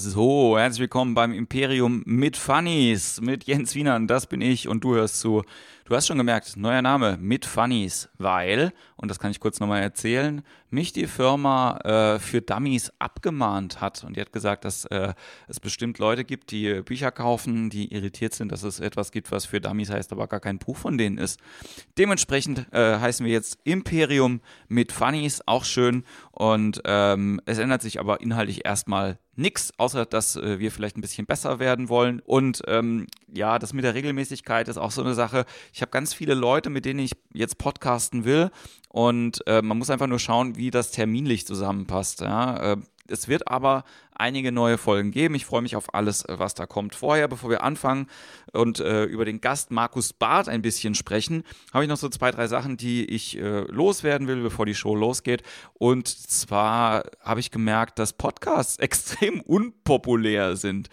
So, herzlich willkommen beim Imperium mit Funnies, mit Jens Wienern, das bin ich und du hörst zu. Du hast schon gemerkt, neuer Name, mit Funnies, weil, und das kann ich kurz nochmal erzählen, mich die Firma äh, für Dummies abgemahnt hat und die hat gesagt, dass äh, es bestimmt Leute gibt, die Bücher kaufen, die irritiert sind, dass es etwas gibt, was für Dummies heißt, aber gar kein Buch von denen ist. Dementsprechend äh, heißen wir jetzt Imperium mit Funnies, auch schön und ähm, es ändert sich aber inhaltlich erstmal nichts, außer dass äh, wir vielleicht ein bisschen besser werden wollen. Und ähm, ja, das mit der Regelmäßigkeit ist auch so eine Sache. Ich habe ganz viele Leute, mit denen ich jetzt podcasten will. Und äh, man muss einfach nur schauen, wie das terminlich zusammenpasst. Ja? Äh, es wird aber einige neue Folgen geben. Ich freue mich auf alles, äh, was da kommt. Vorher, bevor wir anfangen und äh, über den Gast Markus Barth ein bisschen sprechen, habe ich noch so zwei, drei Sachen, die ich äh, loswerden will, bevor die Show losgeht. Und zwar habe ich gemerkt, dass Podcasts extrem unpopulär sind.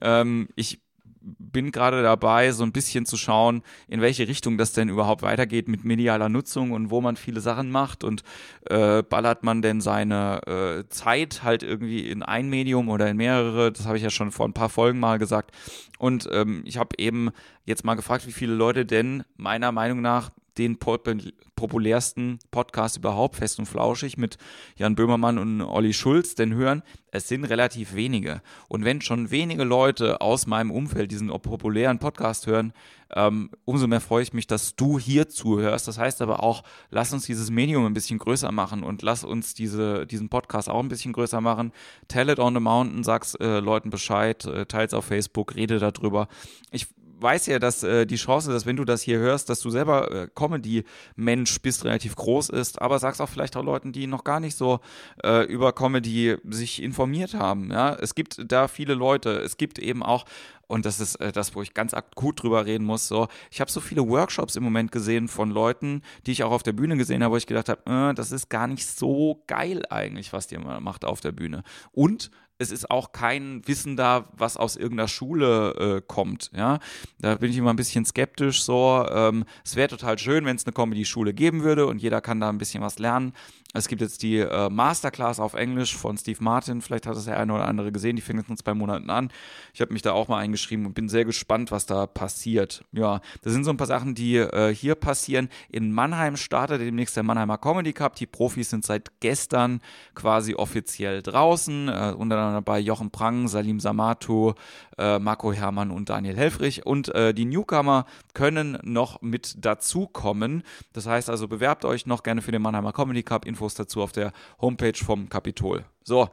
Ähm, ich bin gerade dabei, so ein bisschen zu schauen, in welche Richtung das denn überhaupt weitergeht mit medialer Nutzung und wo man viele Sachen macht und äh, ballert man denn seine äh, Zeit halt irgendwie in ein Medium oder in mehrere, das habe ich ja schon vor ein paar Folgen mal gesagt. Und ähm, ich habe eben jetzt mal gefragt, wie viele Leute denn meiner Meinung nach den populärsten Podcast überhaupt, Fest und Flauschig, mit Jan Böhmermann und Olli Schulz, denn hören, es sind relativ wenige. Und wenn schon wenige Leute aus meinem Umfeld diesen populären Podcast hören, ähm, umso mehr freue ich mich, dass du hier zuhörst. Das heißt aber auch, lass uns dieses Medium ein bisschen größer machen und lass uns diese, diesen Podcast auch ein bisschen größer machen. Tell it on the mountain, sag's äh, Leuten Bescheid, äh, teils auf Facebook, rede darüber. Ich weiß ja, dass äh, die Chance, dass wenn du das hier hörst, dass du selber äh, Comedy-Mensch bist, relativ groß ist, aber sag's auch vielleicht auch Leuten, die noch gar nicht so äh, über Comedy sich informiert haben. Ja, es gibt da viele Leute. Es gibt eben auch und das ist äh, das, wo ich ganz akut drüber reden muss. So, ich habe so viele Workshops im Moment gesehen von Leuten, die ich auch auf der Bühne gesehen habe, wo ich gedacht habe, äh, das ist gar nicht so geil eigentlich, was die macht auf der Bühne. Und es ist auch kein Wissen da, was aus irgendeiner Schule äh, kommt. Ja, da bin ich immer ein bisschen skeptisch. So, ähm, es wäre total schön, wenn es eine Comedy-Schule geben würde und jeder kann da ein bisschen was lernen. Es gibt jetzt die äh, Masterclass auf Englisch von Steve Martin. Vielleicht hat es der eine oder andere gesehen. Die fängt in zwei Monaten an. Ich habe mich da auch mal eingeschrieben und bin sehr gespannt, was da passiert. Ja, das sind so ein paar Sachen, die äh, hier passieren. In Mannheim startet demnächst der Mannheimer Comedy Cup. Die Profis sind seit gestern quasi offiziell draußen. Äh, unter anderem dabei Jochen Prang, Salim Samato, äh, Marco Herrmann und Daniel Helfrich. Und äh, die Newcomer können noch mit dazukommen. Das heißt also, bewerbt euch noch gerne für den Mannheimer Comedy Cup. Infos dazu auf der Homepage vom Kapitol. So,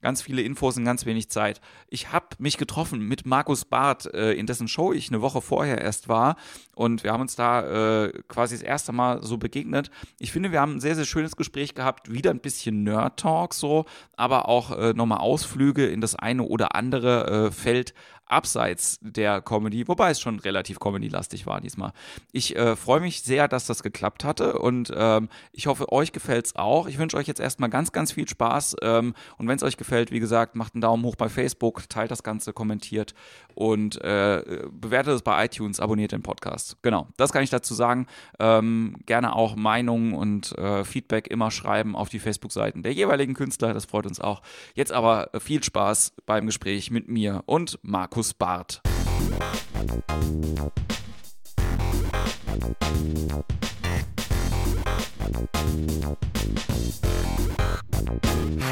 ganz viele Infos in ganz wenig Zeit. Ich habe mich getroffen mit Markus Barth, äh, in dessen Show ich eine Woche vorher erst war. Und wir haben uns da äh, quasi das erste Mal so begegnet. Ich finde, wir haben ein sehr, sehr schönes Gespräch gehabt. Wieder ein bisschen Nerd-Talk so, aber auch äh, nochmal Ausflüge in das eine oder andere Feld abseits der Comedy, wobei es schon relativ Comedy-lastig war diesmal. Ich äh, freue mich sehr, dass das geklappt hatte und ähm, ich hoffe, euch gefällt es auch. Ich wünsche euch jetzt erstmal ganz, ganz viel Spaß ähm, und wenn es euch gefällt, wie gesagt, macht einen Daumen hoch bei Facebook, teilt das Ganze, kommentiert und äh, bewertet es bei iTunes, abonniert den Podcast. Genau, das kann ich dazu sagen. Ähm, gerne auch Meinungen und äh, Feedback immer schreiben auf die Facebook-Seiten der jeweiligen Künstler, das freut uns auch. Jetzt aber äh, viel Spaß beim Gespräch mit mir und Markus. Markus Barth.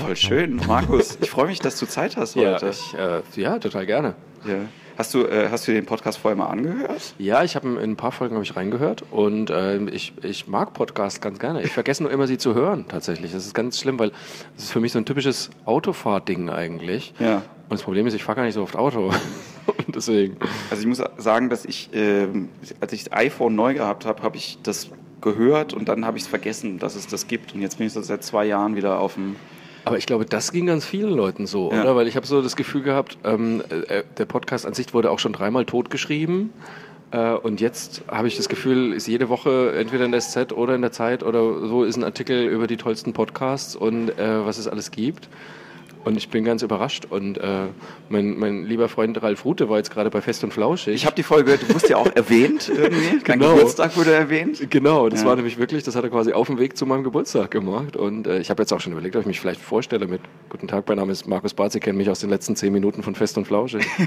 Voll schön, Markus. Ich freue mich, dass du Zeit hast heute. Ja, ich, äh, ja total gerne. Ja. Hast du, äh, hast du den Podcast vorher mal angehört? Ja, ich habe in ein paar Folgen ich reingehört und äh, ich, ich mag Podcasts ganz gerne. Ich vergesse nur immer, sie zu hören tatsächlich. Das ist ganz schlimm, weil das ist für mich so ein typisches Autofahrding eigentlich. Ja. Und das Problem ist, ich fahre gar nicht so oft Auto. deswegen. Also ich muss sagen, dass ich, äh, als ich das iPhone neu gehabt habe, habe ich das gehört und dann habe ich es vergessen, dass es das gibt. Und jetzt bin ich so seit zwei Jahren wieder auf dem aber ich glaube, das ging ganz vielen Leuten so, ja. oder? Weil ich habe so das Gefühl gehabt, ähm, äh, der Podcast an sich wurde auch schon dreimal totgeschrieben. Äh, und jetzt habe ich das Gefühl, ist jede Woche entweder in der SZ oder in der Zeit oder so ist ein Artikel über die tollsten Podcasts und äh, was es alles gibt. Und ich bin ganz überrascht. Und äh, mein, mein lieber Freund Ralf Rute war jetzt gerade bei Fest und Flauschig. Ich habe die Folge du wurdest ja auch erwähnt irgendwie. Dein genau. Geburtstag wurde erwähnt. Genau, das ja. war nämlich wirklich, das hat er quasi auf dem Weg zu meinem Geburtstag gemacht. Und äh, ich habe jetzt auch schon überlegt, ob ich mich vielleicht vorstelle mit Guten Tag, mein Name ist Markus Barth, Sie kennen mich aus den letzten zehn Minuten von Fest und Flauschig.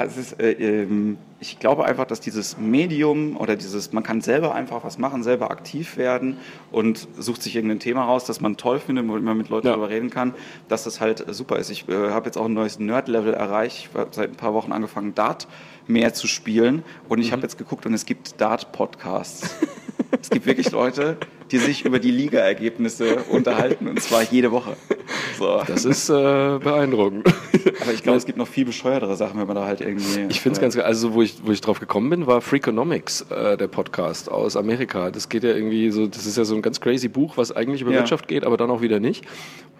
Ist, äh, ähm, ich glaube einfach, dass dieses Medium oder dieses, man kann selber einfach was machen, selber aktiv werden und sucht sich irgendein Thema raus, das man toll findet, wo man mit Leuten ja. darüber reden kann, dass das halt super ist. Ich äh, habe jetzt auch ein neues Nerd-Level erreicht. Ich habe seit ein paar Wochen angefangen, Dart mehr zu spielen und ich mhm. habe jetzt geguckt und es gibt Dart-Podcasts. es gibt wirklich Leute, die sich über die Liga-Ergebnisse unterhalten und zwar jede Woche. So. Das ist äh, beeindruckend. Aber ich glaube, es gibt noch viel bescheuertere Sachen, wenn man da halt irgendwie. Ich finde es äh, ganz geil. Also, wo ich, wo ich drauf gekommen bin, war Freakonomics, äh, der Podcast aus Amerika. Das geht ja irgendwie so, das ist ja so ein ganz crazy Buch, was eigentlich über ja. Wirtschaft geht, aber dann auch wieder nicht.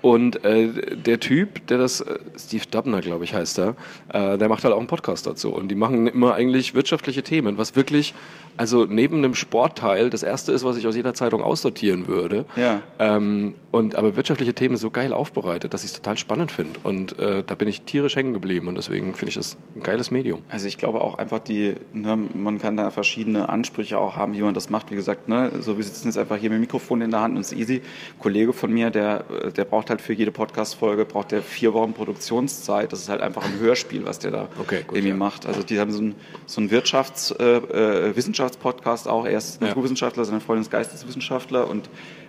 Und äh, der Typ, der das, äh, Steve Dubner, glaube ich, heißt er, äh, der macht halt auch einen Podcast dazu. Und die machen immer eigentlich wirtschaftliche Themen, was wirklich, also neben einem Sportteil, das erste ist, was ich aus jeder Zeitung aussortieren würde. Ja. Ähm, und aber wirtschaftliche Themen so geil aufbereitet, dass ich es total spannend finde. Und äh, da bin ich tierisch hängen geblieben und deswegen finde ich das ein geiles Medium. Also ich glaube auch einfach die, ne, man kann da verschiedene Ansprüche auch haben, wie man das macht. Wie gesagt, ne, so wir sitzen jetzt einfach hier mit dem Mikrofon in der Hand und es ist easy. Ein Kollege von mir, der, der braucht halt für jede Podcast-Folge braucht der vier Wochen Produktionszeit. Das ist halt einfach ein Hörspiel, was der da okay, gut, irgendwie ja. macht. Also die haben so einen so ein Wirtschafts-, äh, äh, Wissenschaftspodcast auch. Er ist Naturwissenschaftler, seine Freundin ist Geisteswissenschaftler und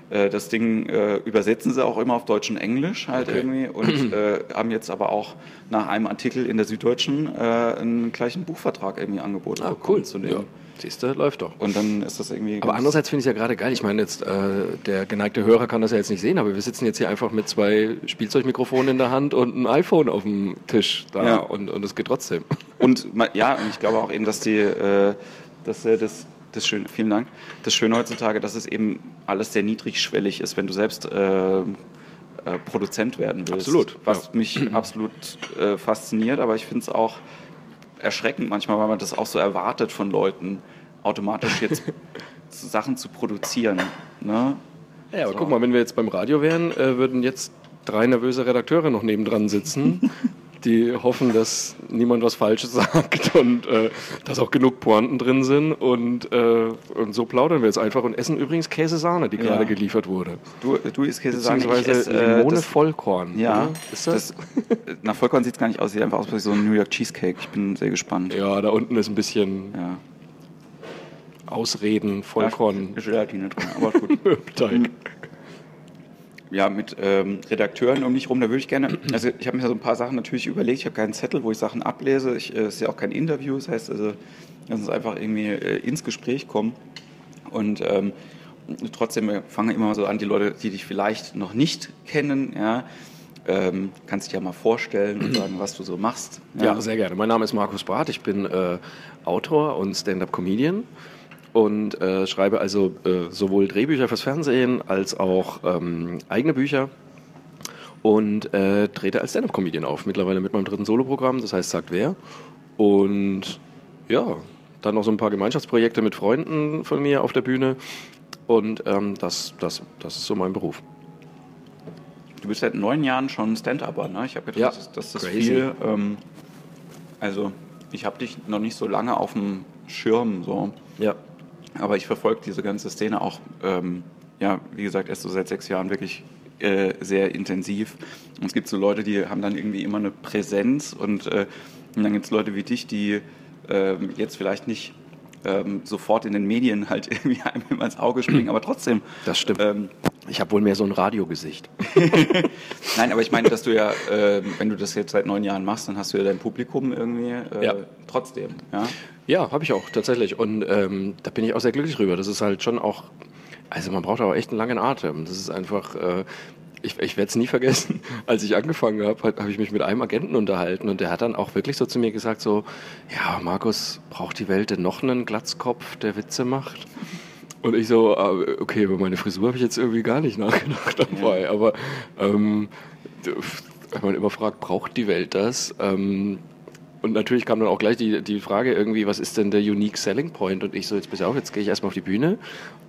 äh, das Ding äh, übersetzen sie auch immer auf Deutsch und Englisch halt okay. irgendwie und äh, haben jetzt aber auch nach einem Artikel in der Süddeutschen äh, einen gleichen Buchvertrag irgendwie angeboten ah, cool. zu nehmen. Ja. Siehst du, läuft doch. Und dann ist das irgendwie. Aber andererseits finde ich es ja gerade geil. Ich meine, jetzt äh, der geneigte Hörer kann das ja jetzt nicht sehen, aber wir sitzen jetzt hier einfach mit zwei Spielzeugmikrofonen in der Hand und ein iPhone auf dem Tisch da ja. und, und es geht trotzdem. Und ja, und ich glaube auch eben, dass die, äh, dass äh, das das Schöne, vielen Dank. Das Schöne heutzutage, dass es eben alles sehr niedrigschwellig ist, wenn du selbst äh, äh, Produzent werden willst. Absolut. Was ja. mich absolut äh, fasziniert, aber ich finde es auch erschreckend manchmal, weil man das auch so erwartet von Leuten, automatisch jetzt Sachen zu produzieren. Ne? Ja, aber so. guck mal, wenn wir jetzt beim Radio wären, äh, würden jetzt drei nervöse Redakteure noch nebendran sitzen, die hoffen, dass niemand was Falsches sagt und äh, dass auch genug Pointen drin sind. Und, äh, und so plaudern wir jetzt einfach und essen übrigens Käsesahne, die ja. gerade geliefert wurde. Du, du isst Käsesahne, esse äh, Limone das, Vollkorn. Ja, ist das? das nach Vollkorn sieht es gar nicht aus, sieht einfach aus wie so ein New York Cheesecake. Ich bin sehr gespannt. Ja, da unten ist ein bisschen ja. Ausreden, Vollkorn. Gelatine drin, aber gut. Teig ja, mit ähm, Redakteuren um mich rum, da würde ich gerne, also ich habe mir so ein paar Sachen natürlich überlegt, ich habe keinen Zettel, wo ich Sachen ablese, äh, es ist ja auch kein Interview, das heißt also, lass uns einfach irgendwie äh, ins Gespräch kommen. Und ähm, trotzdem fange ich immer so an, die Leute, die dich vielleicht noch nicht kennen, ja, ähm, kannst dich ja mal vorstellen und sagen, was du so machst. Ja, ja sehr gerne. Mein Name ist Markus Barth, ich bin äh, Autor und Stand-up-Comedian und äh, schreibe also äh, sowohl Drehbücher fürs Fernsehen als auch ähm, eigene Bücher und äh, trete als Stand-Up-Comedian auf. Mittlerweile mit meinem dritten Soloprogramm, das heißt Sagt Wer. Und ja, dann noch so ein paar Gemeinschaftsprojekte mit Freunden von mir auf der Bühne. Und ähm, das, das, das ist so mein Beruf. Du bist seit neun Jahren schon Stand-Upper, ne? Ich habe gedacht, ja, das, das ist viel. Ähm, also, ich habe dich noch nicht so lange auf dem Schirm. So. Ja. Aber ich verfolge diese ganze Szene auch, ähm, ja, wie gesagt, erst so seit sechs Jahren wirklich äh, sehr intensiv. Und es gibt so Leute, die haben dann irgendwie immer eine Präsenz und, äh, und dann gibt es Leute wie dich, die äh, jetzt vielleicht nicht ähm, sofort in den Medien halt irgendwie einem ins Auge springen, aber trotzdem. Das stimmt. Ähm, ich habe wohl mehr so ein Radiogesicht. Nein, aber ich meine, dass du ja, äh, wenn du das jetzt seit neun Jahren machst, dann hast du ja dein Publikum irgendwie äh, ja. trotzdem. Ja, ja habe ich auch tatsächlich. Und ähm, da bin ich auch sehr glücklich drüber. Das ist halt schon auch, also man braucht auch echt einen langen Atem. Das ist einfach, äh, ich, ich werde es nie vergessen, als ich angefangen habe, habe ich mich mit einem Agenten unterhalten und der hat dann auch wirklich so zu mir gesagt, so, ja, Markus, braucht die Welt denn noch einen Glatzkopf, der Witze macht? Und ich so, ah, okay, über meine Frisur habe ich jetzt irgendwie gar nicht nachgedacht dabei, ja. aber ähm, wenn man immer fragt, braucht die Welt das? Ähm, und natürlich kam dann auch gleich die, die Frage irgendwie, was ist denn der Unique Selling Point? Und ich so, jetzt bis auf, jetzt gehe ich erstmal auf die Bühne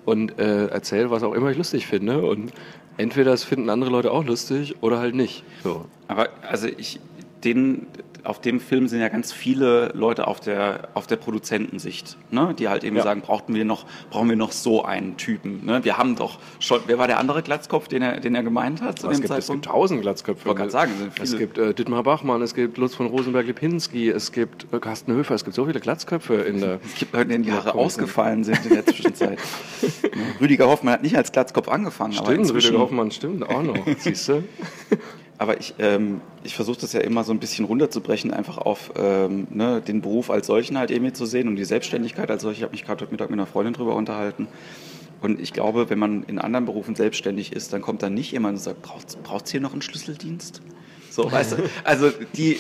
und äh, erzähle, was auch immer ich lustig finde. Und entweder es finden andere Leute auch lustig oder halt nicht. So. Aber also ich, den, auf dem Film sind ja ganz viele Leute auf der, auf der Produzentensicht, ne? die halt eben ja. sagen, brauchten wir noch, brauchen wir noch so einen Typen. Ne? Wir haben doch schon, wer war der andere Glatzkopf, den er, den er gemeint hat zu es dem gibt, Zeitpunkt? Es gibt tausend Glatzköpfe. Ich sagen, sind viele. Es gibt äh, Dietmar Bachmann, es gibt Lutz von Rosenberg-Lipinski, es gibt äh, Carsten Höfer, es gibt so viele Glatzköpfe in der... Es gibt Leute, denen die Haare ausgefallen sind in der Zwischenzeit. Rüdiger Hoffmann hat nicht als Glatzkopf angefangen. Stimmt, Rüdiger Hoffmann stimmt auch noch, siehst du? Aber ich, ähm, ich versuche das ja immer so ein bisschen runterzubrechen, einfach auf ähm, ne, den Beruf als solchen halt eben zu sehen und die Selbstständigkeit als solche. Ich habe mich gerade heute Mittag mit einer Freundin drüber unterhalten. Und ich glaube, wenn man in anderen Berufen selbstständig ist, dann kommt dann nicht jemand und sagt, braucht es hier noch einen Schlüsseldienst? So, weißt du? Also die,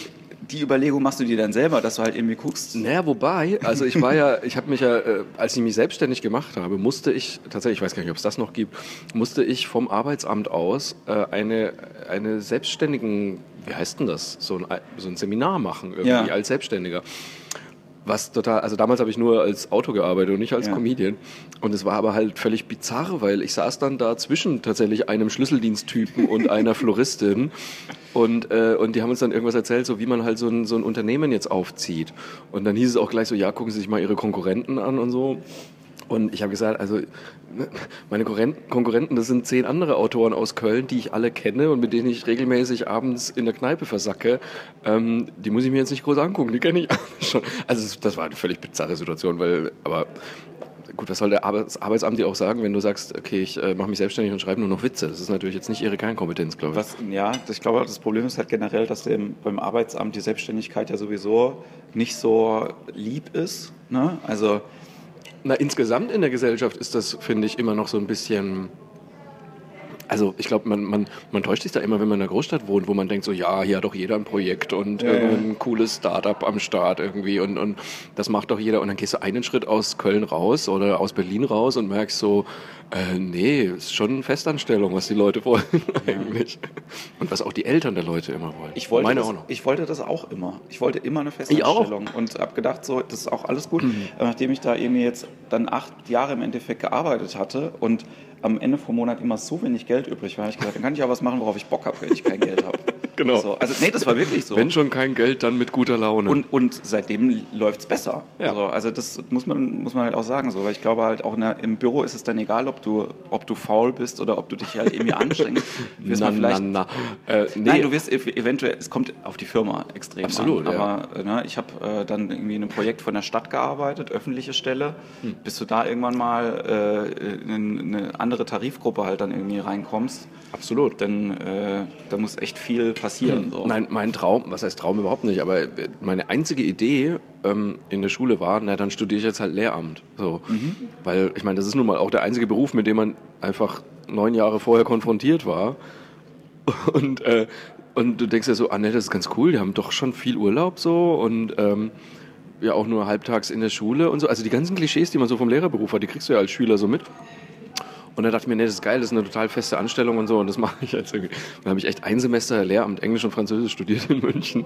die Überlegung machst du dir dann selber, dass du halt irgendwie guckst? Naja, wobei, also ich war ja, ich habe mich ja, äh, als ich mich selbstständig gemacht habe, musste ich, tatsächlich, ich weiß gar nicht, ob es das noch gibt, musste ich vom Arbeitsamt aus äh, eine, eine selbstständigen, wie heißt denn das, so ein, so ein Seminar machen irgendwie ja. als Selbstständiger. Was total, also damals habe ich nur als Auto gearbeitet und nicht als ja. Comedian. Und es war aber halt völlig bizarr, weil ich saß dann da zwischen tatsächlich einem Schlüsseldiensttypen und einer Floristin. Und, äh, und die haben uns dann irgendwas erzählt, so wie man halt so ein, so ein Unternehmen jetzt aufzieht. Und dann hieß es auch gleich so, ja, gucken Sie sich mal Ihre Konkurrenten an und so. Und ich habe gesagt, also meine Konkurrenten, das sind zehn andere Autoren aus Köln, die ich alle kenne und mit denen ich regelmäßig abends in der Kneipe versacke. Ähm, die muss ich mir jetzt nicht groß angucken, die kenne ich schon. Also das war eine völlig bizarre Situation, weil, aber gut, was soll der Arbeitsamt dir auch sagen, wenn du sagst, okay, ich äh, mache mich selbstständig und schreibe nur noch Witze? Das ist natürlich jetzt nicht ihre Kernkompetenz, glaube ich. Was, ja, ich glaube, das Problem ist halt generell, dass dem, beim Arbeitsamt die Selbstständigkeit ja sowieso nicht so lieb ist. Ne? Also na, insgesamt in der Gesellschaft ist das, finde ich, immer noch so ein bisschen. Also ich glaube, man, man, man täuscht sich da immer, wenn man in einer Großstadt wohnt, wo man denkt so, ja, hier hat doch jeder ein Projekt und ja, ein ja. cooles Startup am Start irgendwie und, und das macht doch jeder. Und dann gehst du einen Schritt aus Köln raus oder aus Berlin raus und merkst so, äh, nee, ist schon eine Festanstellung, was die Leute wollen eigentlich. Und was auch die Eltern der Leute immer wollen. Ich wollte, Meine das, auch noch. ich wollte das auch immer. Ich wollte immer eine Festanstellung und habe gedacht, so, das ist auch alles gut. Mhm. Nachdem ich da irgendwie jetzt dann acht Jahre im Endeffekt gearbeitet hatte und am Ende vom Monat immer so wenig Geld übrig war, habe ich gesagt, dann kann ich auch was machen, worauf ich Bock habe, wenn ich kein Geld habe. Genau. So. Also, nee, das war wirklich so. Wenn schon kein Geld, dann mit guter Laune. Und, und seitdem läuft es besser. Ja. Also, also, das muss man, muss man halt auch sagen. So. Weil ich glaube halt auch der, im Büro ist es dann egal, ob du, ob du faul bist oder ob du dich halt irgendwie anstrengst. na, na, na. Äh, nee. Nein, du wirst eventuell, es kommt auf die Firma extrem Absolut, an. Aber ja. ne, ich habe äh, dann irgendwie in einem Projekt von der Stadt gearbeitet, öffentliche Stelle. Hm. Bis du da irgendwann mal äh, in eine andere Tarifgruppe halt dann irgendwie reinkommst. Absolut. Dann äh, da muss echt viel passieren. Hm. So. Nein, mein Traum, was heißt Traum überhaupt nicht, aber meine einzige Idee ähm, in der Schule war, na dann studiere ich jetzt halt Lehramt. So. Mhm. Weil ich meine, das ist nun mal auch der einzige Beruf, mit dem man einfach neun Jahre vorher konfrontiert war. Und, äh, und du denkst ja so, ah ne, das ist ganz cool, die haben doch schon viel Urlaub so und ähm, ja auch nur halbtags in der Schule und so. Also die ganzen Klischees, die man so vom Lehrerberuf hat, die kriegst du ja als Schüler so mit. Und dann dachte ich mir, nee, das ist geil, das ist eine total feste Anstellung und so. Und das mache ich jetzt irgendwie. Dann habe ich echt ein Semester Lehramt Englisch und Französisch studiert in München.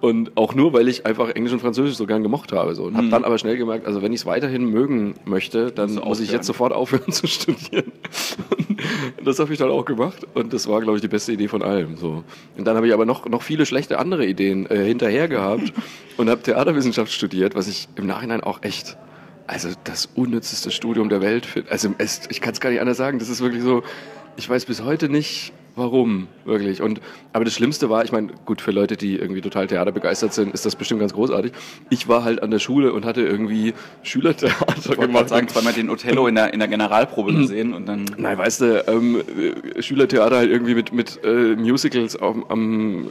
Und auch nur, weil ich einfach Englisch und Französisch so gern gemocht habe. So. Und habe mhm. dann aber schnell gemerkt, also wenn ich es weiterhin mögen möchte, dann muss ich jetzt sofort aufhören zu studieren. Und das habe ich dann auch gemacht. Und das war, glaube ich, die beste Idee von allem. So. Und dann habe ich aber noch, noch viele schlechte andere Ideen äh, hinterher gehabt und habe Theaterwissenschaft studiert, was ich im Nachhinein auch echt also das unnützeste Studium der Welt. Also es, ich kann es gar nicht anders sagen. Das ist wirklich so, ich weiß bis heute nicht, warum, wirklich. Und, aber das Schlimmste war, ich meine, gut, für Leute, die irgendwie total theaterbegeistert sind, ist das bestimmt ganz großartig. Ich war halt an der Schule und hatte irgendwie Schülertheater ich gemacht. Ich sagen, zweimal den Othello in der, in der Generalprobe gesehen und dann... Nein, weißt du, ähm, Schülertheater halt irgendwie mit, mit äh, Musicals am, am,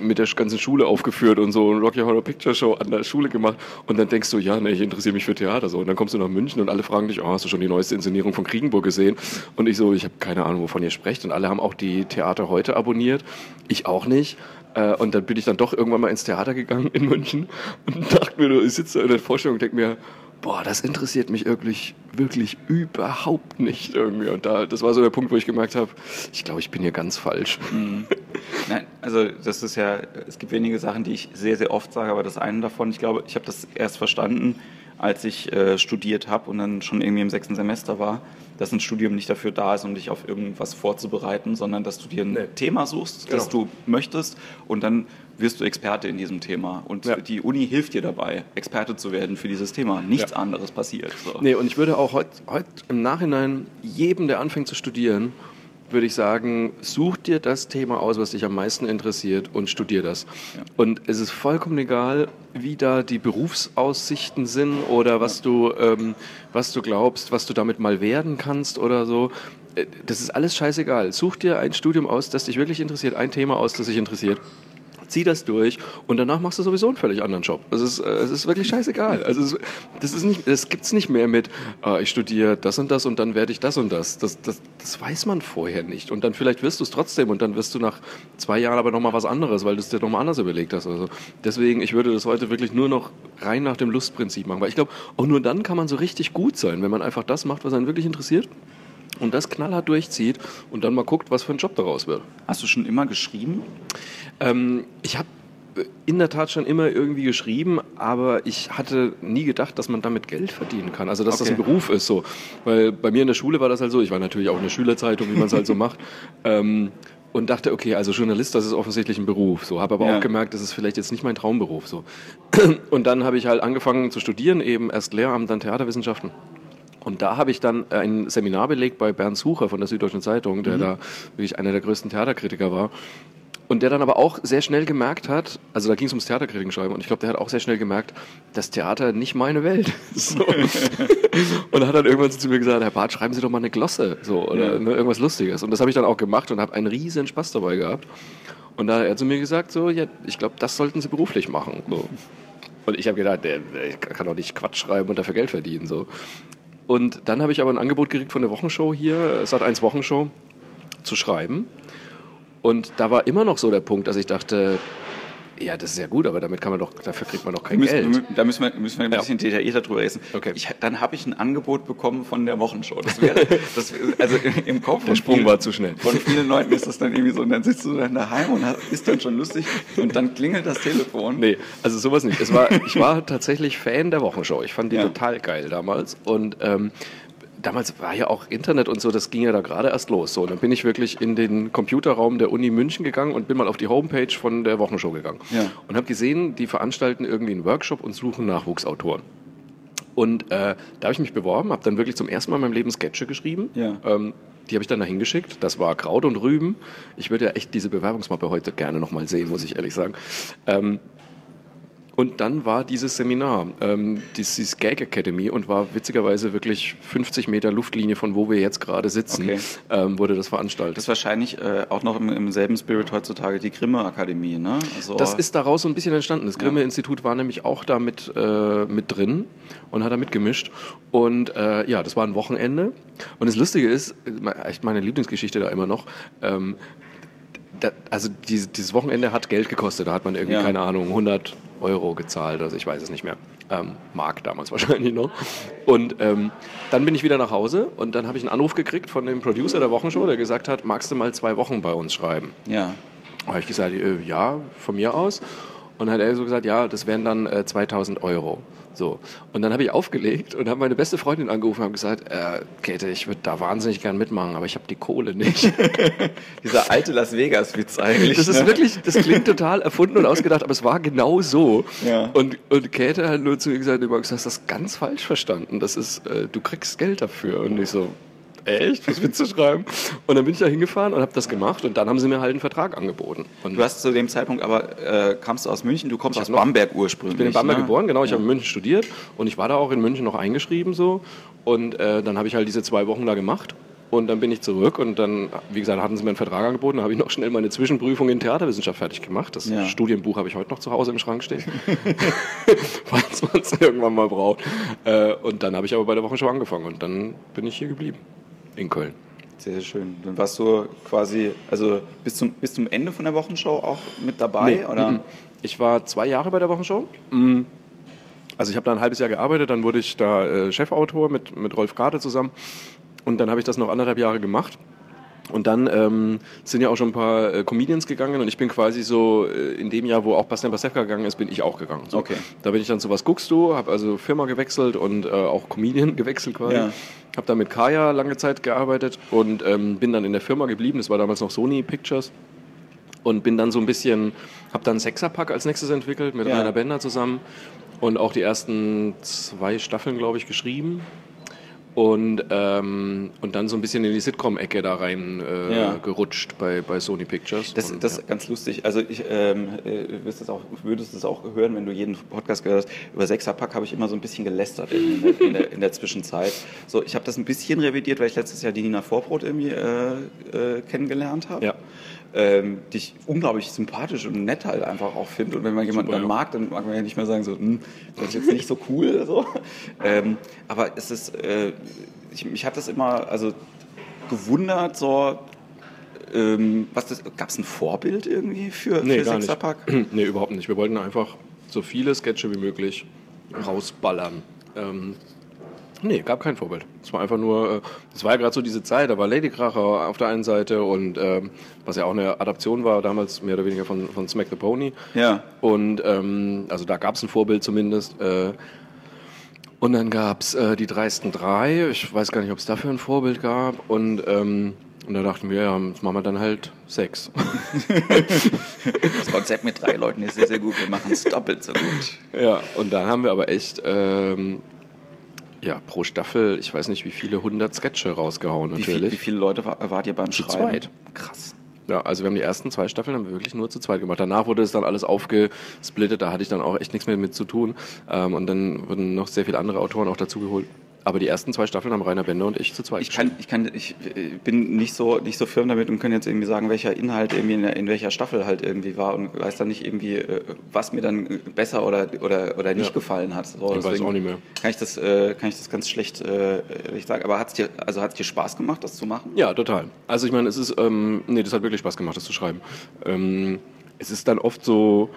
mit der ganzen Schule aufgeführt und so ein Rocky Horror Picture Show an der Schule gemacht und dann denkst du, ja, ne, ich interessiere mich für Theater so und dann kommst du nach München und alle fragen dich, oh, hast du schon die neueste Inszenierung von Kriegenburg gesehen? Und ich so, ich habe keine Ahnung, wovon ihr sprecht und alle haben auch die Theater heute abonniert, ich auch nicht. Äh, und dann bin ich dann doch irgendwann mal ins Theater gegangen in München und dachte mir, ich sitze in der Vorstellung und denke mir, boah, das interessiert mich wirklich, wirklich überhaupt nicht irgendwie. Und da, das war so der Punkt, wo ich gemerkt habe, ich glaube, ich bin hier ganz falsch. Mhm. Nein, also das ist ja, es gibt wenige Sachen, die ich sehr, sehr oft sage, aber das eine davon, ich glaube, ich habe das erst verstanden, als ich äh, studiert habe und dann schon irgendwie im sechsten Semester war, dass ein Studium nicht dafür da ist, um dich auf irgendwas vorzubereiten, sondern dass du dir ein nee. Thema suchst, genau. das du möchtest und dann wirst du Experte in diesem Thema. Und ja. die Uni hilft dir dabei, Experte zu werden für dieses Thema. Nichts ja. anderes passiert. So. Nee, und ich würde auch heute heut im Nachhinein jedem, der anfängt zu studieren, würde ich sagen, such dir das Thema aus, was dich am meisten interessiert und studier das. Ja. Und es ist vollkommen egal, wie da die Berufsaussichten sind oder was du, ähm, was du glaubst, was du damit mal werden kannst oder so. Äh, das ist alles scheißegal. Such dir ein Studium aus, das dich wirklich interessiert, ein Thema aus, das dich interessiert zieh das durch und danach machst du sowieso einen völlig anderen Job. Es ist, äh, es ist wirklich scheißegal. Also es, das ist nicht, das gibt's nicht mehr mit, äh, ich studiere das und das und dann werde ich das und das. das. Das, das weiß man vorher nicht. Und dann vielleicht wirst du es trotzdem und dann wirst du nach zwei Jahren aber nochmal was anderes, weil du es dir nochmal anders überlegt hast. Also deswegen, ich würde das heute wirklich nur noch rein nach dem Lustprinzip machen, weil ich glaube, auch nur dann kann man so richtig gut sein, wenn man einfach das macht, was einen wirklich interessiert und das knallhart durchzieht und dann mal guckt, was für ein Job daraus wird. Hast du schon immer geschrieben? Ähm, ich habe in der Tat schon immer irgendwie geschrieben, aber ich hatte nie gedacht, dass man damit Geld verdienen kann. Also dass okay. das ein Beruf ist so. Weil bei mir in der Schule war das halt so, ich war natürlich auch in der Schülerzeitung, wie man es halt so macht. Ähm, und dachte, okay, also Journalist, das ist offensichtlich ein Beruf. So, habe aber ja. auch gemerkt, das ist vielleicht jetzt nicht mein Traumberuf. So. Und dann habe ich halt angefangen zu studieren, eben erst Lehramt, dann Theaterwissenschaften. Und da habe ich dann ein Seminar belegt bei Bernd Sucher von der Süddeutschen Zeitung, der mhm. da wirklich einer der größten Theaterkritiker war. Und der dann aber auch sehr schnell gemerkt hat, also da ging es ums Theaterkritiken schreiben, und ich glaube, der hat auch sehr schnell gemerkt, das Theater nicht meine Welt. So. und hat dann irgendwann zu mir gesagt, Herr Barth, schreiben Sie doch mal eine Glosse so, oder ja. ne, irgendwas Lustiges. Und das habe ich dann auch gemacht und habe einen riesen Spaß dabei gehabt. Und da hat er zu mir gesagt, so, ja, ich glaube, das sollten Sie beruflich machen. So. Und ich habe gedacht, der, der, kann doch nicht Quatsch schreiben und dafür Geld verdienen. So. Und dann habe ich aber ein Angebot gekriegt von der Wochenshow hier, Sat 1 Wochenshow, zu schreiben. Und da war immer noch so der Punkt, dass ich dachte, ja, das ist ja gut, aber damit kann man doch, dafür kriegt man doch kein müssen, Geld. Da müssen wir, müssen wir ein bisschen ja. detaillierter drüber reden. Okay. Ich, dann habe ich ein Angebot bekommen von der Wochenshow. Das wäre, das, also im Kopf. Der Sprung war zu schnell. Von vielen Leuten ist das dann irgendwie so, und dann sitzt du dann daheim und ist dann schon lustig und dann klingelt das Telefon. Nee, also sowas nicht. Es war, ich war tatsächlich Fan der Wochenshow. Ich fand die ja. total geil damals und ähm, damals war ja auch Internet und so, das ging ja da gerade erst los. So, dann bin ich wirklich in den Computerraum der Uni München gegangen und bin mal auf die Homepage von der Wochenshow gegangen. Ja. Und habe gesehen, die veranstalten irgendwie einen Workshop und suchen Nachwuchsautoren. Und äh, da habe ich mich beworben, habe dann wirklich zum ersten Mal in meinem Leben Sketche geschrieben. Ja. Ähm, die habe ich dann dahin geschickt. Das war Kraut und Rüben. Ich würde ja echt diese Bewerbungsmappe heute gerne nochmal sehen, muss ich ehrlich sagen. Ähm, und dann war dieses Seminar, ähm, dieses Gag Academy und war witzigerweise wirklich 50 Meter Luftlinie von wo wir jetzt gerade sitzen, okay. ähm, wurde das veranstaltet. Das ist wahrscheinlich äh, auch noch im, im, selben Spirit heutzutage die Grimme Akademie, ne? Also das ist daraus so ein bisschen entstanden. Das Grimme. Institut war nämlich auch da mit, äh, mit drin und hat da mitgemischt. Und äh, ja, das war ein Wochenende. Und das Lustige ist, echt meine Lieblingsgeschichte da immer noch, ähm, da, also dieses, dieses Wochenende hat Geld gekostet. Da hat man irgendwie, ja. keine Ahnung, 100 Euro gezahlt. Also ich weiß es nicht mehr. Ähm, Mark damals wahrscheinlich noch. Und ähm, dann bin ich wieder nach Hause und dann habe ich einen Anruf gekriegt von dem Producer der Wochenshow, der gesagt hat, magst du mal zwei Wochen bei uns schreiben? Ja. Da habe ich gesagt, äh, ja, von mir aus. Und dann hat er so gesagt, ja, das wären dann äh, 2000 Euro. So. Und dann habe ich aufgelegt und habe meine beste Freundin angerufen und gesagt, äh, Käthe, ich würde da wahnsinnig gern mitmachen, aber ich habe die Kohle nicht. Dieser alte Las Vegas-Witz eigentlich. Das ist ne? wirklich, das klingt total erfunden und ausgedacht, aber es war genau so. Ja. Und, und Käthe hat nur zu mir gesagt, du hast das ganz falsch verstanden. Das ist, äh, du kriegst Geld dafür. Und ich so, echt, was Witze schreiben? Und dann bin ich da hingefahren und habe das gemacht und dann haben sie mir halt einen Vertrag angeboten. Und du hast zu dem Zeitpunkt aber, äh, kamst du aus München, du kommst aus Bamberg ursprünglich. Ich bin in Bamberg ne? geboren, genau, ich ja. habe in München studiert und ich war da auch in München noch eingeschrieben so und äh, dann habe ich halt diese zwei Wochen da gemacht und dann bin ich zurück und dann, wie gesagt, hatten sie mir einen Vertrag angeboten. Da habe ich noch schnell meine Zwischenprüfung in Theaterwissenschaft fertig gemacht. Das ja. Studienbuch habe ich heute noch zu Hause im Schrank stehen, falls man es irgendwann mal braucht. Äh, und dann habe ich aber bei der Wochenshow angefangen und dann bin ich hier geblieben in Köln. Sehr, schön. Dann warst du quasi, also bis zum, bis zum Ende von der Wochenshow auch mit dabei? Nee, oder? Mhm. Ich war zwei Jahre bei der Wochenshow. Mhm. Also ich habe da ein halbes Jahr gearbeitet, dann wurde ich da äh, Chefautor mit, mit Rolf Karte zusammen und dann habe ich das noch anderthalb Jahre gemacht. Und dann ähm, sind ja auch schon ein paar äh, Comedians gegangen und ich bin quasi so äh, in dem Jahr, wo auch Bastian Pasewka gegangen ist, bin ich auch gegangen. So. Okay. Da bin ich dann so, was guckst du? Habe also Firma gewechselt und äh, auch Comedian gewechselt quasi. Ja. Habe dann mit Kaya lange Zeit gearbeitet und ähm, bin dann in der Firma geblieben. Das war damals noch Sony Pictures. Und bin dann so ein bisschen, habe dann Sechserpack als nächstes entwickelt mit ja. Rainer Bender zusammen und auch die ersten zwei Staffeln, glaube ich, geschrieben und, ähm, und dann so ein bisschen in die Sitcom-Ecke da rein äh, ja. gerutscht bei, bei Sony Pictures. Das, und, das ja. ist ganz lustig. Also ich ähm, äh, wirst das auch, würdest das auch hören, wenn du jeden Podcast gehört hast. Über Sechserpack habe ich immer so ein bisschen gelästert in der, in der, in der Zwischenzeit. So, ich habe das ein bisschen revidiert, weil ich letztes Jahr die Nina Vorbrot irgendwie äh, äh, kennengelernt habe. Ja ähm, die ich unglaublich sympathisch und nett halt einfach auch finde. Und wenn man jemanden Super, dann mag, dann mag man ja nicht mehr sagen, so, hm, das ist jetzt nicht so cool. So. Ähm, aber es ist, äh, ich, mich hat das immer also gewundert, so, ähm, was das, gab es ein Vorbild irgendwie für, nee, für Sechserpack? Nee, überhaupt nicht. Wir wollten einfach so viele Sketche wie möglich rausballern. Ähm, Nee, gab kein Vorbild. Es war einfach nur, es äh, war ja gerade so diese Zeit, da war Lady Kracher auf der einen Seite und ähm, was ja auch eine Adaption war, damals mehr oder weniger von, von Smack the Pony. Ja. Und ähm, also da gab es ein Vorbild zumindest. Äh, und dann gab es äh, die dreisten drei. Ich weiß gar nicht, ob es dafür ein Vorbild gab. Und, ähm, und da dachten wir, ja, jetzt machen wir dann halt sechs. das Konzept mit drei Leuten ist sehr, sehr gut. Wir machen es doppelt so gut. Ja, und dann haben wir aber echt ähm, ja, pro Staffel, ich weiß nicht, wie viele hundert Sketche rausgehauen natürlich. Wie, viel, wie viele Leute war, wart ihr beim zu Schreiben? Zweit. Krass. Ja, also wir haben die ersten zwei Staffeln haben wir wirklich nur zu zweit gemacht. Danach wurde es dann alles aufgesplittet, da hatte ich dann auch echt nichts mehr mit zu tun. Ähm, und dann wurden noch sehr viele andere Autoren auch dazugeholt. Aber die ersten zwei Staffeln haben Rainer Bender und ich zu zweit. Ich kann, ich kann, ich bin nicht so, nicht so firm damit und kann jetzt irgendwie sagen, welcher Inhalt irgendwie in, in welcher Staffel halt irgendwie war und weiß dann nicht irgendwie, äh, was mir dann besser oder, oder, oder nicht ja. gefallen hat. So, ich weiß auch nicht mehr. Kann ich das, äh, kann ich das ganz schlecht äh, sagen. Aber hat es dir, also hat's dir Spaß gemacht, das zu machen? Ja, total. Also ich meine, es ist, ähm, nee, das hat wirklich Spaß gemacht, das zu schreiben. Ähm, es ist dann oft so,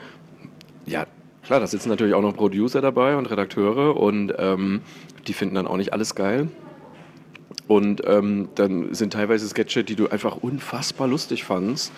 ja, Klar, da sitzen natürlich auch noch Producer dabei und Redakteure und ähm, die finden dann auch nicht alles geil. Und ähm, dann sind teilweise Sketche, die du einfach unfassbar lustig fandst,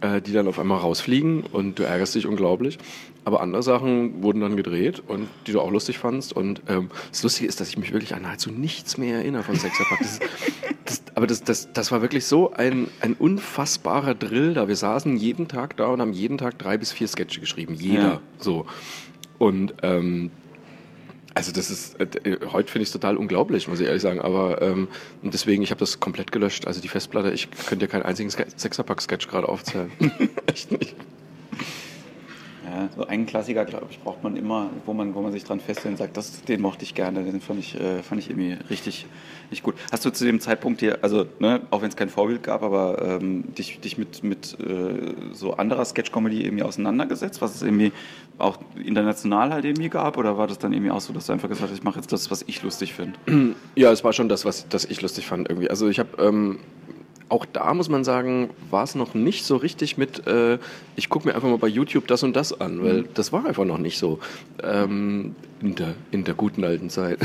äh, die dann auf einmal rausfliegen und du ärgerst dich unglaublich. Aber andere Sachen wurden dann gedreht und die du auch lustig fandst. Und ähm, das Lustige ist, dass ich mich wirklich an nahezu nichts mehr erinnere von Sexerpack. Das, das, aber das, das, das war wirklich so ein, ein unfassbarer Drill da. Wir saßen jeden Tag da und haben jeden Tag drei bis vier Sketche geschrieben. Jeder. Ja. So. Und ähm, also das ist, äh, heute finde ich es total unglaublich, muss ich ehrlich sagen. Aber ähm, deswegen, ich habe das komplett gelöscht. Also die Festplatte, ich könnte dir keinen einzigen Sechserpack-Sketch gerade aufzählen. Echt nicht. Ja, so einen Klassiker, glaube ich, braucht man immer, wo man, wo man sich dran festhält und sagt, das, den mochte ich gerne, den fand ich, äh, fand ich irgendwie richtig, richtig gut. Hast du zu dem Zeitpunkt hier, also ne, auch wenn es kein Vorbild gab, aber ähm, dich, dich mit, mit äh, so anderer Sketch-Comedy irgendwie auseinandergesetzt, was es irgendwie auch international halt irgendwie gab? Oder war das dann irgendwie auch so, dass du einfach gesagt hast, ich mache jetzt das, was ich lustig finde? Ja, es war schon das, was das ich lustig fand irgendwie. Also ich habe ähm, auch da muss man sagen, war es noch nicht so richtig mit, äh, ich gucke mir einfach mal bei YouTube das und das an, weil mhm. das war einfach noch nicht so ähm, in, der, in der guten alten Zeit.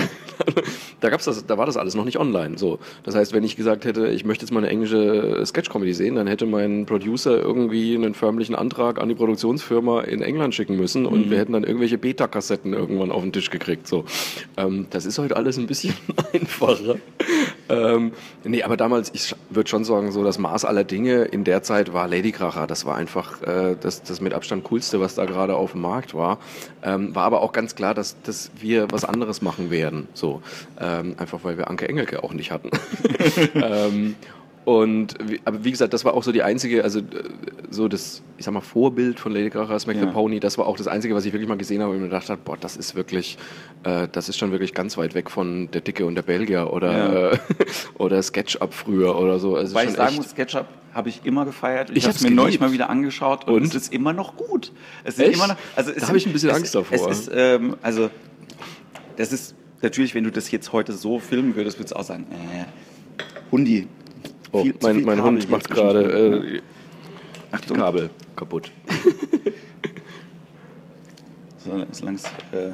da gab's das, da war das alles noch nicht online. So, das heißt, wenn ich gesagt hätte, ich möchte jetzt mal eine englische Sketch-Comedy sehen, dann hätte mein Producer irgendwie einen förmlichen Antrag an die Produktionsfirma in England schicken müssen und mhm. wir hätten dann irgendwelche Beta-Kassetten irgendwann auf den Tisch gekriegt. So, ähm, das ist heute alles ein bisschen einfacher. ähm, nee, aber damals, ich würde schon sagen, so das Maß aller Dinge in der Zeit war Lady Kracher. Das war einfach äh, das, das mit Abstand coolste, was da gerade auf dem Markt war. Ähm, war aber auch ganz klar, dass, dass wir was anderes machen werden. So. Äh, ähm, einfach weil wir Anke Engelke auch nicht hatten. ähm, und aber wie gesagt, das war auch so die einzige, also äh, so das, ich sag mal, Vorbild von Lady Gaga, Smack ja. the Pony, das war auch das einzige, was ich wirklich mal gesehen habe und mir gedacht habe, boah, das ist wirklich, äh, das ist schon wirklich ganz weit weg von der Dicke und der Belgier oder, ja. äh, oder SketchUp früher oder so. Also Weil ich sagen muss, SketchUp habe ich immer gefeiert. Ich, ich habe es mir neulich mal wieder angeschaut und, und, es ist immer noch gut. Es ist Echt? immer noch, also da habe ich ein bisschen es, Angst davor. Es ist, ähm, also das ist natürlich, wenn du das jetzt heute so filmen würdest, würdest du auch sagen, äh, Hundi. Oh, viel, mein, mein Hund macht gerade äh, Achtung. Kabel kaputt. so, solange es äh,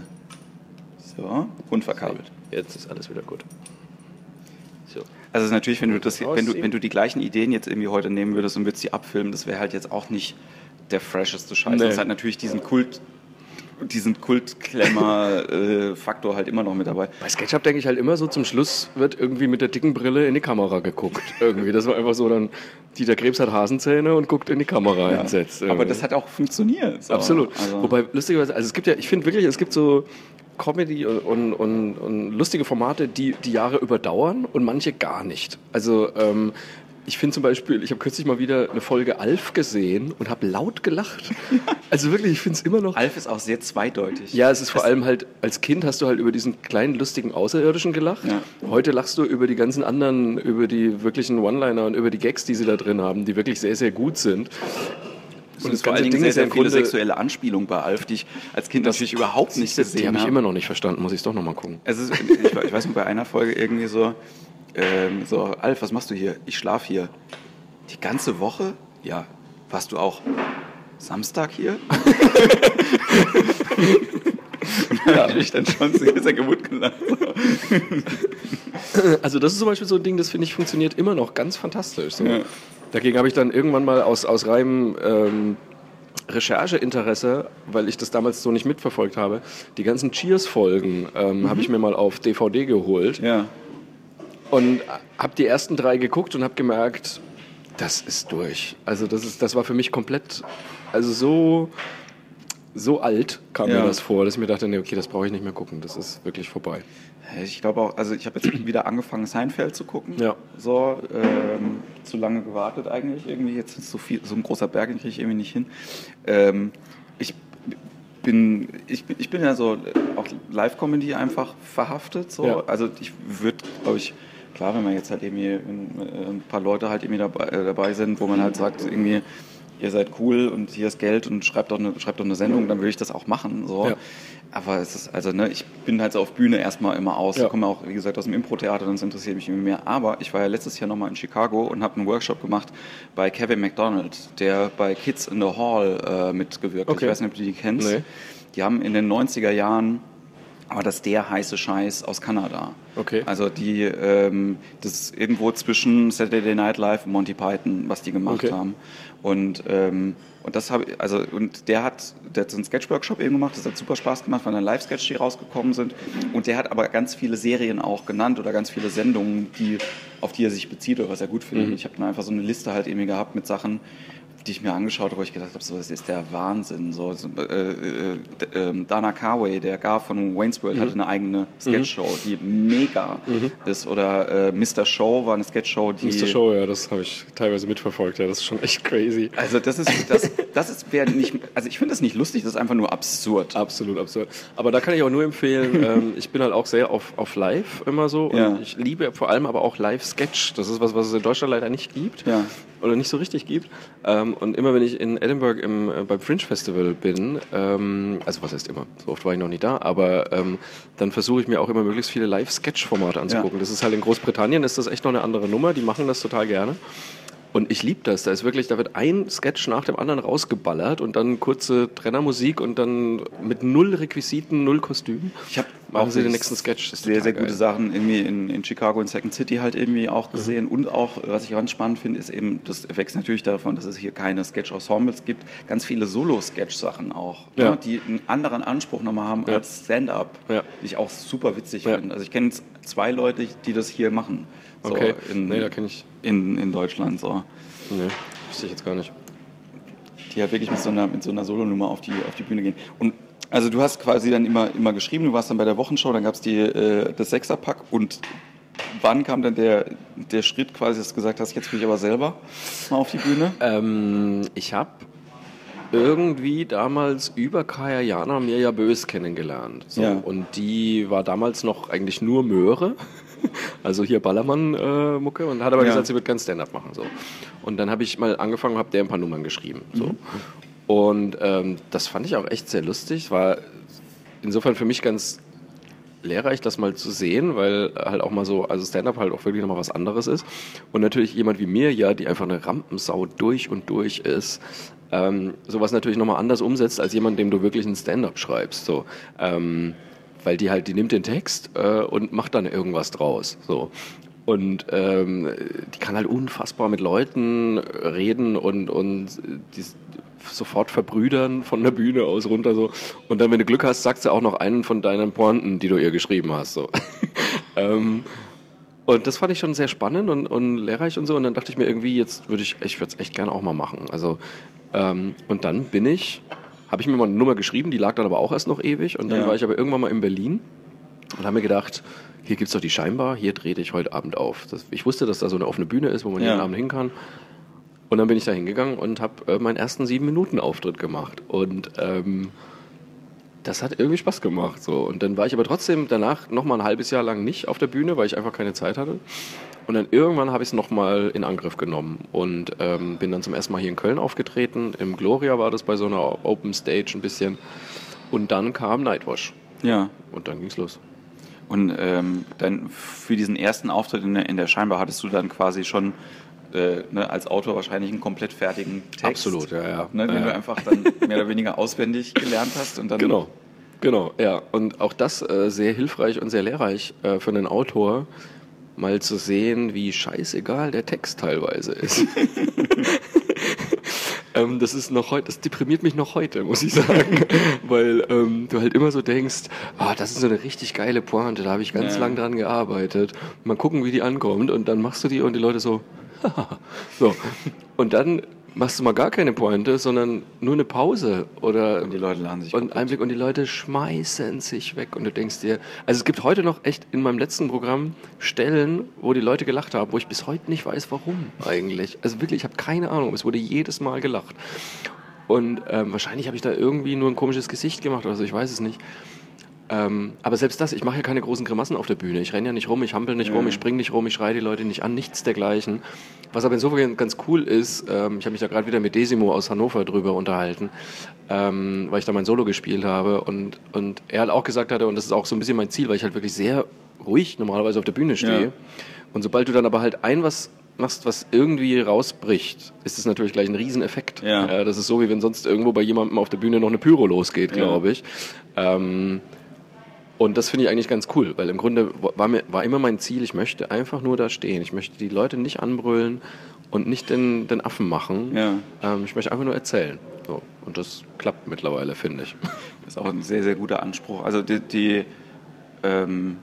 so, Hund verkabelt. Jetzt ist alles wieder gut. So. Also natürlich, wenn du das, wenn du, wenn du die gleichen Ideen jetzt irgendwie heute nehmen würdest und würdest sie abfilmen, das wäre halt jetzt auch nicht der fresheste Scheiß. Nee. Das hat natürlich diesen Kult, diesen Kultklemmer-Faktor halt immer noch mit dabei. Bei SketchUp denke ich halt immer so, zum Schluss wird irgendwie mit der dicken Brille in die Kamera geguckt. Irgendwie. Das war einfach so, dann Dieter Krebs hat Hasenzähne und guckt in die Kamera ja. entsetzt. Irgendwie. Aber das hat auch funktioniert. So. Absolut. Also. Wobei, lustigerweise, also es gibt ja, ich finde wirklich, es gibt so Comedy und, und, und, lustige Formate, die die Jahre überdauern und manche gar nicht. Also ähm, ich finde zum Beispiel, ich habe kürzlich mal wieder eine Folge Alf gesehen und habe laut gelacht. Also wirklich, ich finde es immer noch. Alf ist auch sehr zweideutig. Ja, es ist vor allem halt, als Kind hast du halt über diesen kleinen, lustigen Außerirdischen gelacht. Ja. Heute lachst du über die ganzen anderen, über die wirklichen One-Liner und über die Gags, die sie da drin haben, die wirklich sehr, sehr gut sind. Und es vor allen Dingen sehr, sehr viele sexuelle Anspielungen bei Alf, die ich als Kind natürlich überhaupt nicht gesehen habe. Die habe ich immer noch nicht verstanden, muss ich es doch nochmal gucken. Ist, ich, ich weiß nicht, bei einer Folge irgendwie so, ähm, so, Alf, was machst du hier? Ich schlafe hier. Die ganze Woche? Ja. Warst du auch Samstag hier? ja. habe ich dann schon sehr, gut gelacht. Also das ist zum Beispiel so ein Ding, das finde ich funktioniert immer noch ganz fantastisch. So. Ja. Dagegen habe ich dann irgendwann mal aus, aus reinem ähm, Rechercheinteresse, weil ich das damals so nicht mitverfolgt habe, die ganzen Cheers-Folgen ähm, mhm. habe ich mir mal auf DVD geholt. Ja. Und habe die ersten drei geguckt und habe gemerkt, das ist durch. Also das, ist, das war für mich komplett, also so, so alt kam ja. mir das vor, dass ich mir dachte, nee, okay, das brauche ich nicht mehr gucken, das ist wirklich vorbei. Ich glaube auch, also ich habe jetzt wieder angefangen, Seinfeld zu gucken. Ja. So, ähm, zu lange gewartet eigentlich irgendwie. Jetzt ist so viel, so ein großer Berg, den kriege ich irgendwie nicht hin. Ähm, ich bin, ich, ich bin ja so auch Live-Comedy einfach verhaftet. So. Ja. Also ich würde, glaube ich, klar, wenn man jetzt halt irgendwie äh, ein paar Leute halt irgendwie dabei, äh, dabei sind, wo man halt sagt, irgendwie, ihr seid cool und hier ist Geld und schreibt doch eine, schreibt doch eine Sendung, dann würde ich das auch machen. So. Ja. Aber es ist, also, ne, ich bin halt so auf Bühne erstmal immer aus. Ja. Ich komme auch, wie gesagt, aus dem Impro-Theater, das interessiert mich immer mehr. Aber ich war ja letztes Jahr nochmal in Chicago und habe einen Workshop gemacht bei Kevin McDonald, der bei Kids in the Hall äh, mitgewirkt hat. Okay. Ich weiß nicht, ob du die kennst. Nee. Die haben in den 90er Jahren aber das ist der heiße Scheiß aus Kanada. Okay. Also die, ähm, das ist irgendwo zwischen Saturday Night Live und Monty Python, was die gemacht okay. haben. Und ähm, und das habe also und der hat, der hat so einen Sketch-Workshop eben gemacht, das hat super Spaß gemacht, weil dann Live-Sketch, die rausgekommen sind. Und der hat aber ganz viele Serien auch genannt oder ganz viele Sendungen, die, auf die er sich bezieht oder was er gut findet. Mhm. Ich habe dann einfach so eine Liste halt eben gehabt mit Sachen, die ich mir angeschaut habe, wo ich gedacht habe, so, das ist der Wahnsinn. So, so äh, äh, äh, Dana Carway, der Gar von Wayne's World, mhm. hatte eine eigene Sketchshow, mhm. die mega mhm. ist. Oder äh, Mr. Show war eine Sketchshow, die... Mr. Show, ja, das habe ich teilweise mitverfolgt. Ja, das ist schon echt crazy. Also das ist, das, das ist wer nicht... Also ich finde das nicht lustig, das ist einfach nur absurd. Absolut absurd. Aber da kann ich auch nur empfehlen, ähm, ich bin halt auch sehr auf, auf Live immer so. Und ja. ich liebe vor allem aber auch Live-Sketch. Das ist was, was es in Deutschland leider nicht gibt. Ja. Oder nicht so richtig gibt. Ähm, und immer wenn ich in Edinburgh im, äh, beim Fringe Festival bin, ähm, also was heißt immer, so oft war ich noch nie da, aber ähm, dann versuche ich mir auch immer möglichst viele Live-Sketch-Formate anzugucken. Ja. Das ist halt in Großbritannien, ist das echt noch eine andere Nummer, die machen das total gerne. Und ich liebe das. Da ist wirklich, da wird ein Sketch nach dem anderen rausgeballert und dann kurze Trennermusik und dann mit null Requisiten, null Kostümen. Ich habe machen sie den nächsten Sketch. sehr, sehr gute Sachen irgendwie in, in Chicago in Second City halt irgendwie auch gesehen. Mhm. Und auch, was ich ganz spannend finde, ist eben, das wächst natürlich davon, dass es hier keine Sketch-Ensembles gibt, ganz viele Solo-Sketch-Sachen auch, ja. ne, die einen anderen Anspruch nochmal haben ja. als Stand-up, ja. die ich auch super witzig finde. Also ich kenne zwei Leute, die das hier machen. So okay. In, nee, da kenne ich. In, in Deutschland so. Nee, wüsste ich jetzt gar nicht. Die halt wirklich mit so einer, mit so einer Solonummer auf die, auf die Bühne gehen. Und also du hast quasi dann immer, immer geschrieben, du warst dann bei der Wochenshow, dann gab es äh, das Sechserpack und wann kam dann der, der Schritt quasi, dass du gesagt hast, jetzt will ich aber selber mal auf die Bühne? Ähm, ich habe irgendwie damals über Kaya Jana Mirja Bös kennengelernt. So. Ja. Und die war damals noch eigentlich nur Möhre. Also hier Ballermann-Mucke äh, und hat aber ja. gesagt, sie wird ganz Stand-up machen. So. Und dann habe ich mal angefangen, habe der ein paar Nummern geschrieben. So. Mhm. Und ähm, das fand ich auch echt sehr lustig. War insofern für mich ganz lehrreich, das mal zu sehen, weil halt auch mal so, also Stand-up halt auch wirklich nochmal was anderes ist. Und natürlich jemand wie mir ja, die einfach eine Rampensau durch und durch ist, ähm, sowas natürlich nochmal anders umsetzt, als jemand, dem du wirklich ein Stand-up schreibst. So. Ähm, weil die halt, die nimmt den Text äh, und macht dann irgendwas draus. So. Und ähm, die kann halt unfassbar mit Leuten reden und, und die sofort verbrüdern von der Bühne aus runter so. Und dann, wenn du Glück hast, sagt sie auch noch einen von deinen Pointen, die du ihr geschrieben hast. So. ähm, und das fand ich schon sehr spannend und, und lehrreich und so. Und dann dachte ich mir irgendwie, jetzt würde ich, ich würde es echt gerne auch mal machen. Also ähm, und dann bin ich, habe ich mir mal eine Nummer geschrieben, die lag dann aber auch erst noch ewig. Und dann ja. war ich aber irgendwann mal in Berlin und habe mir gedacht, hier gibt es doch die Scheinbar, hier trete ich heute Abend auf. Das, ich wusste, dass da so eine offene Bühne ist, wo man ja. jeden Abend hin kann. Und dann bin ich da hingegangen und habe äh, meinen ersten sieben Minuten Auftritt gemacht. Und ähm, das hat irgendwie Spaß gemacht. So. Und dann war ich aber trotzdem danach noch mal ein halbes Jahr lang nicht auf der Bühne, weil ich einfach keine Zeit hatte. Und dann irgendwann habe ich es nochmal in Angriff genommen und ähm, bin dann zum ersten Mal hier in Köln aufgetreten. Im Gloria war das bei so einer Open Stage ein bisschen. Und dann kam Nightwash. Ja. Und dann ging es los. Und ähm, dann für diesen ersten Auftritt in der, in der Scheinbar hattest du dann quasi schon äh, ne, als Autor wahrscheinlich einen komplett fertigen Text. Absolut, ja, ja. Ne, den ja. du einfach dann mehr oder weniger auswendig gelernt hast und dann. Genau. Genau, ja. Und auch das äh, sehr hilfreich und sehr lehrreich äh, für einen Autor, mal zu sehen, wie scheißegal der Text teilweise ist. ähm, das ist noch heute, das deprimiert mich noch heute, muss ich sagen, weil ähm, du halt immer so denkst, ah, das ist so eine richtig geile Pointe, da habe ich ganz ja. lang dran gearbeitet. Mal gucken, wie die ankommt und dann machst du die und die Leute so, so. Und dann machst du mal gar keine Pointe, sondern nur eine Pause oder und die Leute laden sich und Einblick und die Leute schmeißen sich weg und du denkst dir, also es gibt heute noch echt in meinem letzten Programm Stellen, wo die Leute gelacht haben, wo ich bis heute nicht weiß, warum eigentlich. Also wirklich, ich habe keine Ahnung. Es wurde jedes Mal gelacht und ähm, wahrscheinlich habe ich da irgendwie nur ein komisches Gesicht gemacht oder so, ich weiß es nicht. Ähm, aber selbst das, ich mache ja keine großen Grimassen auf der Bühne. Ich renne ja nicht rum, ich hampel nicht ja. rum, ich springe nicht rum, ich schreie die Leute nicht an, nichts dergleichen. Was aber insofern ganz cool ist, ähm, ich habe mich da gerade wieder mit Desimo aus Hannover drüber unterhalten, ähm, weil ich da mein Solo gespielt habe und, und er halt auch gesagt hatte, und das ist auch so ein bisschen mein Ziel, weil ich halt wirklich sehr ruhig normalerweise auf der Bühne stehe. Ja. Und sobald du dann aber halt ein was machst, was irgendwie rausbricht, ist es natürlich gleich ein Rieseneffekt. Ja. ja. das ist so, wie wenn sonst irgendwo bei jemandem auf der Bühne noch eine Pyro losgeht, glaube ich. Ähm, und das finde ich eigentlich ganz cool, weil im Grunde war, mir, war immer mein Ziel, ich möchte einfach nur da stehen. Ich möchte die Leute nicht anbrüllen und nicht den, den Affen machen. Ja. Ähm, ich möchte einfach nur erzählen. So. Und das klappt mittlerweile, finde ich. Das ist auch ein sehr, sehr guter Anspruch. Also die, die ähm,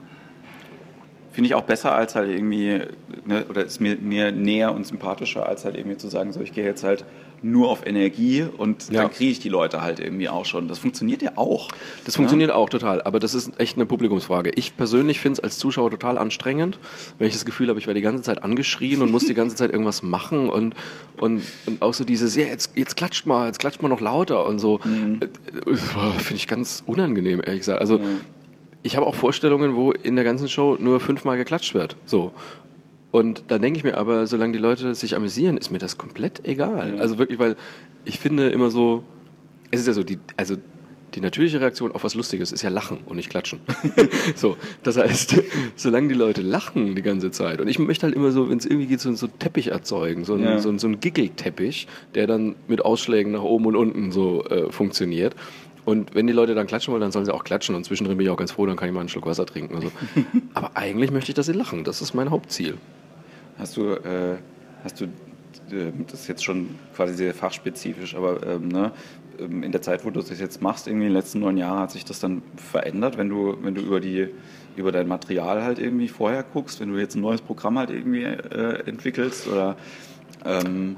finde ich auch besser als halt irgendwie, ne, oder ist mir, mir näher und sympathischer, als halt irgendwie zu sagen, so ich gehe jetzt halt nur auf Energie und ja. dann kriege ich die Leute halt irgendwie auch schon. Das funktioniert ja auch. Das funktioniert ja? auch total, aber das ist echt eine Publikumsfrage. Ich persönlich finde es als Zuschauer total anstrengend, wenn ich das Gefühl habe, ich werde die ganze Zeit angeschrien und muss die ganze Zeit irgendwas machen und, und, und auch so dieses, ja, jetzt, jetzt klatscht mal, jetzt klatscht mal noch lauter und so. Mhm. Äh, äh, finde ich ganz unangenehm, ehrlich gesagt. Also, mhm ich habe auch Vorstellungen, wo in der ganzen Show nur fünfmal geklatscht wird. So. Und da denke ich mir aber, solange die Leute sich amüsieren, ist mir das komplett egal. Ja. Also wirklich, weil ich finde immer so, es ist ja so, die, also die natürliche Reaktion auf was Lustiges ist ja Lachen und nicht Klatschen. so, das heißt, solange die Leute lachen die ganze Zeit und ich möchte halt immer so, wenn es irgendwie geht, so, so einen Teppich erzeugen, so, ein, ja. so, so einen Giggelteppich, der dann mit Ausschlägen nach oben und unten so äh, funktioniert. Und wenn die Leute dann klatschen wollen, dann sollen sie auch klatschen. Und zwischendrin bin ich auch ganz froh, dann kann ich mal einen Schluck Wasser trinken. Also. Aber eigentlich möchte ich, dass sie lachen. Das ist mein Hauptziel. Hast du, äh, hast du, äh, das ist jetzt schon quasi sehr fachspezifisch, aber ähm, ne, ähm, in der Zeit, wo du das jetzt machst, irgendwie in den letzten neun Jahren, hat sich das dann verändert, wenn du, wenn du über die über dein Material halt irgendwie vorher guckst, wenn du jetzt ein neues Programm halt irgendwie äh, entwickelst oder ähm,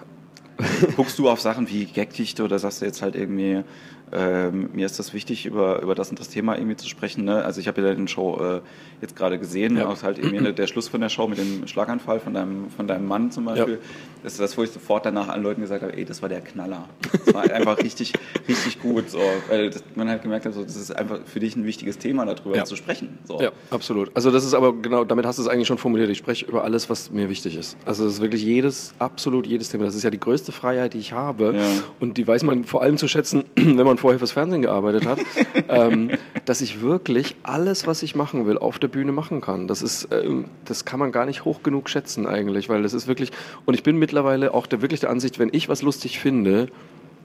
guckst du auf Sachen wie Gagdichte oder sagst du jetzt halt irgendwie, ähm, mir ist das wichtig, über, über das und das Thema irgendwie zu sprechen. Ne? Also ich habe ja den Show äh, jetzt gerade gesehen, ja. auch halt irgendwie der Schluss von der Show mit dem Schlaganfall von deinem, von deinem Mann zum Beispiel. Ja. Das ist das, wo ich sofort danach an Leuten gesagt habe, ey, das war der Knaller. Das war einfach richtig, richtig gut. So, weil das, man halt gemerkt hat, so, das ist einfach für dich ein wichtiges Thema, darüber ja. zu sprechen. So. Ja, absolut. Also das ist aber genau, damit hast du es eigentlich schon formuliert. Ich spreche über alles, was mir wichtig ist. Also es ist wirklich jedes, absolut jedes Thema. Das ist ja die größte Freiheit, die ich habe. Und die weiß man vor allem zu schätzen, wenn man vorher fürs Fernsehen gearbeitet hat, ähm, dass ich wirklich alles, was ich machen will, auf der Bühne machen kann. Das ist, ähm, das kann man gar nicht hoch genug schätzen eigentlich, weil das ist wirklich, und ich bin mittlerweile auch der, wirklich der Ansicht, wenn ich was lustig finde,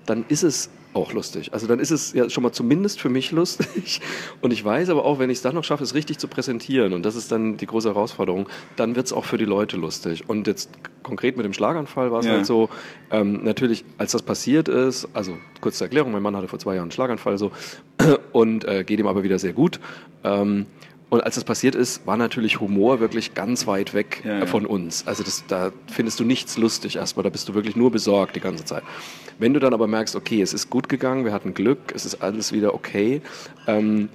dann ist es auch lustig. Also dann ist es ja schon mal zumindest für mich lustig. Und ich weiß aber auch, wenn ich es dann noch schaffe, es richtig zu präsentieren, und das ist dann die große Herausforderung, dann wird es auch für die Leute lustig. Und jetzt konkret mit dem Schlaganfall war es ja. halt so, ähm, natürlich, als das passiert ist, also kurze Erklärung, mein Mann hatte vor zwei Jahren einen Schlaganfall so und äh, geht ihm aber wieder sehr gut. Ähm, und als das passiert ist, war natürlich Humor wirklich ganz weit weg ja, ja. von uns. Also das, da findest du nichts lustig erstmal, da bist du wirklich nur besorgt die ganze Zeit. Wenn du dann aber merkst, okay, es ist gut gegangen, wir hatten Glück, es ist alles wieder okay, ähm,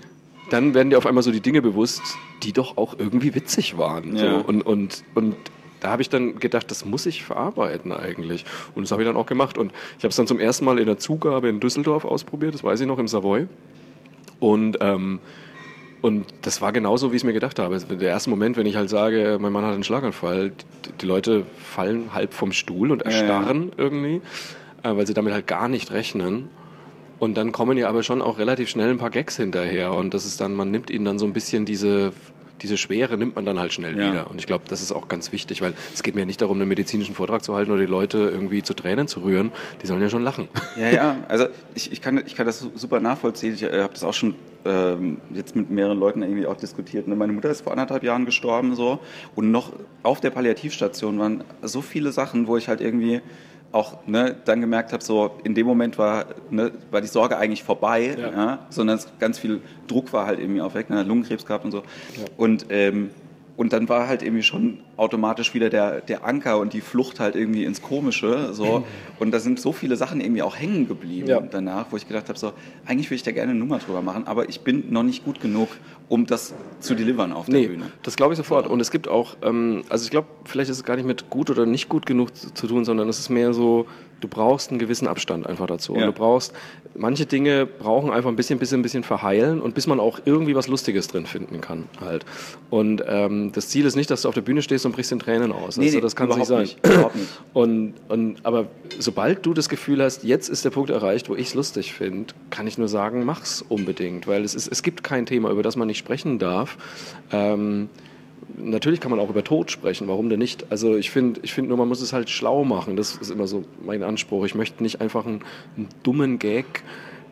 dann werden dir auf einmal so die Dinge bewusst, die doch auch irgendwie witzig waren. Ja. So. Und, und, und da habe ich dann gedacht, das muss ich verarbeiten eigentlich. Und das habe ich dann auch gemacht. Und ich habe es dann zum ersten Mal in der Zugabe in Düsseldorf ausprobiert, das weiß ich noch, im Savoy. Und ähm, und das war genauso, wie ich es mir gedacht habe. Der erste Moment, wenn ich halt sage, mein Mann hat einen Schlaganfall, die Leute fallen halb vom Stuhl und erstarren ja. irgendwie, äh, weil sie damit halt gar nicht rechnen. Und dann kommen ja aber schon auch relativ schnell ein paar Gags hinterher. Und das ist dann, man nimmt ihnen dann so ein bisschen diese diese Schwere nimmt man dann halt schnell ja. wieder. Und ich glaube, das ist auch ganz wichtig, weil es geht mir nicht darum, einen medizinischen Vortrag zu halten oder die Leute irgendwie zu Tränen zu rühren. Die sollen ja schon lachen. Ja, ja, also ich, ich, kann, ich kann das super nachvollziehen. Ich äh, habe das auch schon ähm, jetzt mit mehreren Leuten irgendwie auch diskutiert. Ne? Meine Mutter ist vor anderthalb Jahren gestorben so und noch auf der Palliativstation waren so viele Sachen, wo ich halt irgendwie auch ne, dann gemerkt habe, so in dem Moment war, ne, war die Sorge eigentlich vorbei, ja. Ja, sondern ganz viel Druck war halt irgendwie auch weg, ne, Lungenkrebs gehabt und so. Ja. Und ähm, und dann war halt irgendwie schon automatisch wieder der, der Anker und die Flucht halt irgendwie ins Komische. So. Und da sind so viele Sachen irgendwie auch hängen geblieben ja. danach, wo ich gedacht habe, so, eigentlich würde ich da gerne eine Nummer drüber machen, aber ich bin noch nicht gut genug, um das zu delivern auf der nee, Bühne. Das glaube ich sofort. Und es gibt auch, ähm, also ich glaube, vielleicht ist es gar nicht mit gut oder nicht gut genug zu, zu tun, sondern es ist mehr so, du brauchst einen gewissen Abstand einfach dazu. Ja. Und du brauchst, manche Dinge brauchen einfach ein bisschen, bisschen, bisschen verheilen und bis man auch irgendwie was Lustiges drin finden kann halt. Und ähm, das Ziel ist nicht, dass du auf der Bühne stehst und brichst in Tränen aus. Nee, also, das kann nicht sein. Nicht, überhaupt nicht. Und, und, aber sobald du das Gefühl hast, jetzt ist der Punkt erreicht, wo ich es lustig finde, kann ich nur sagen, mach's unbedingt, weil es, ist, es gibt kein Thema, über das man nicht sprechen darf. Ähm, natürlich kann man auch über Tod sprechen, warum denn nicht? Also ich finde ich find nur, man muss es halt schlau machen. Das ist immer so mein Anspruch. Ich möchte nicht einfach einen, einen dummen Gag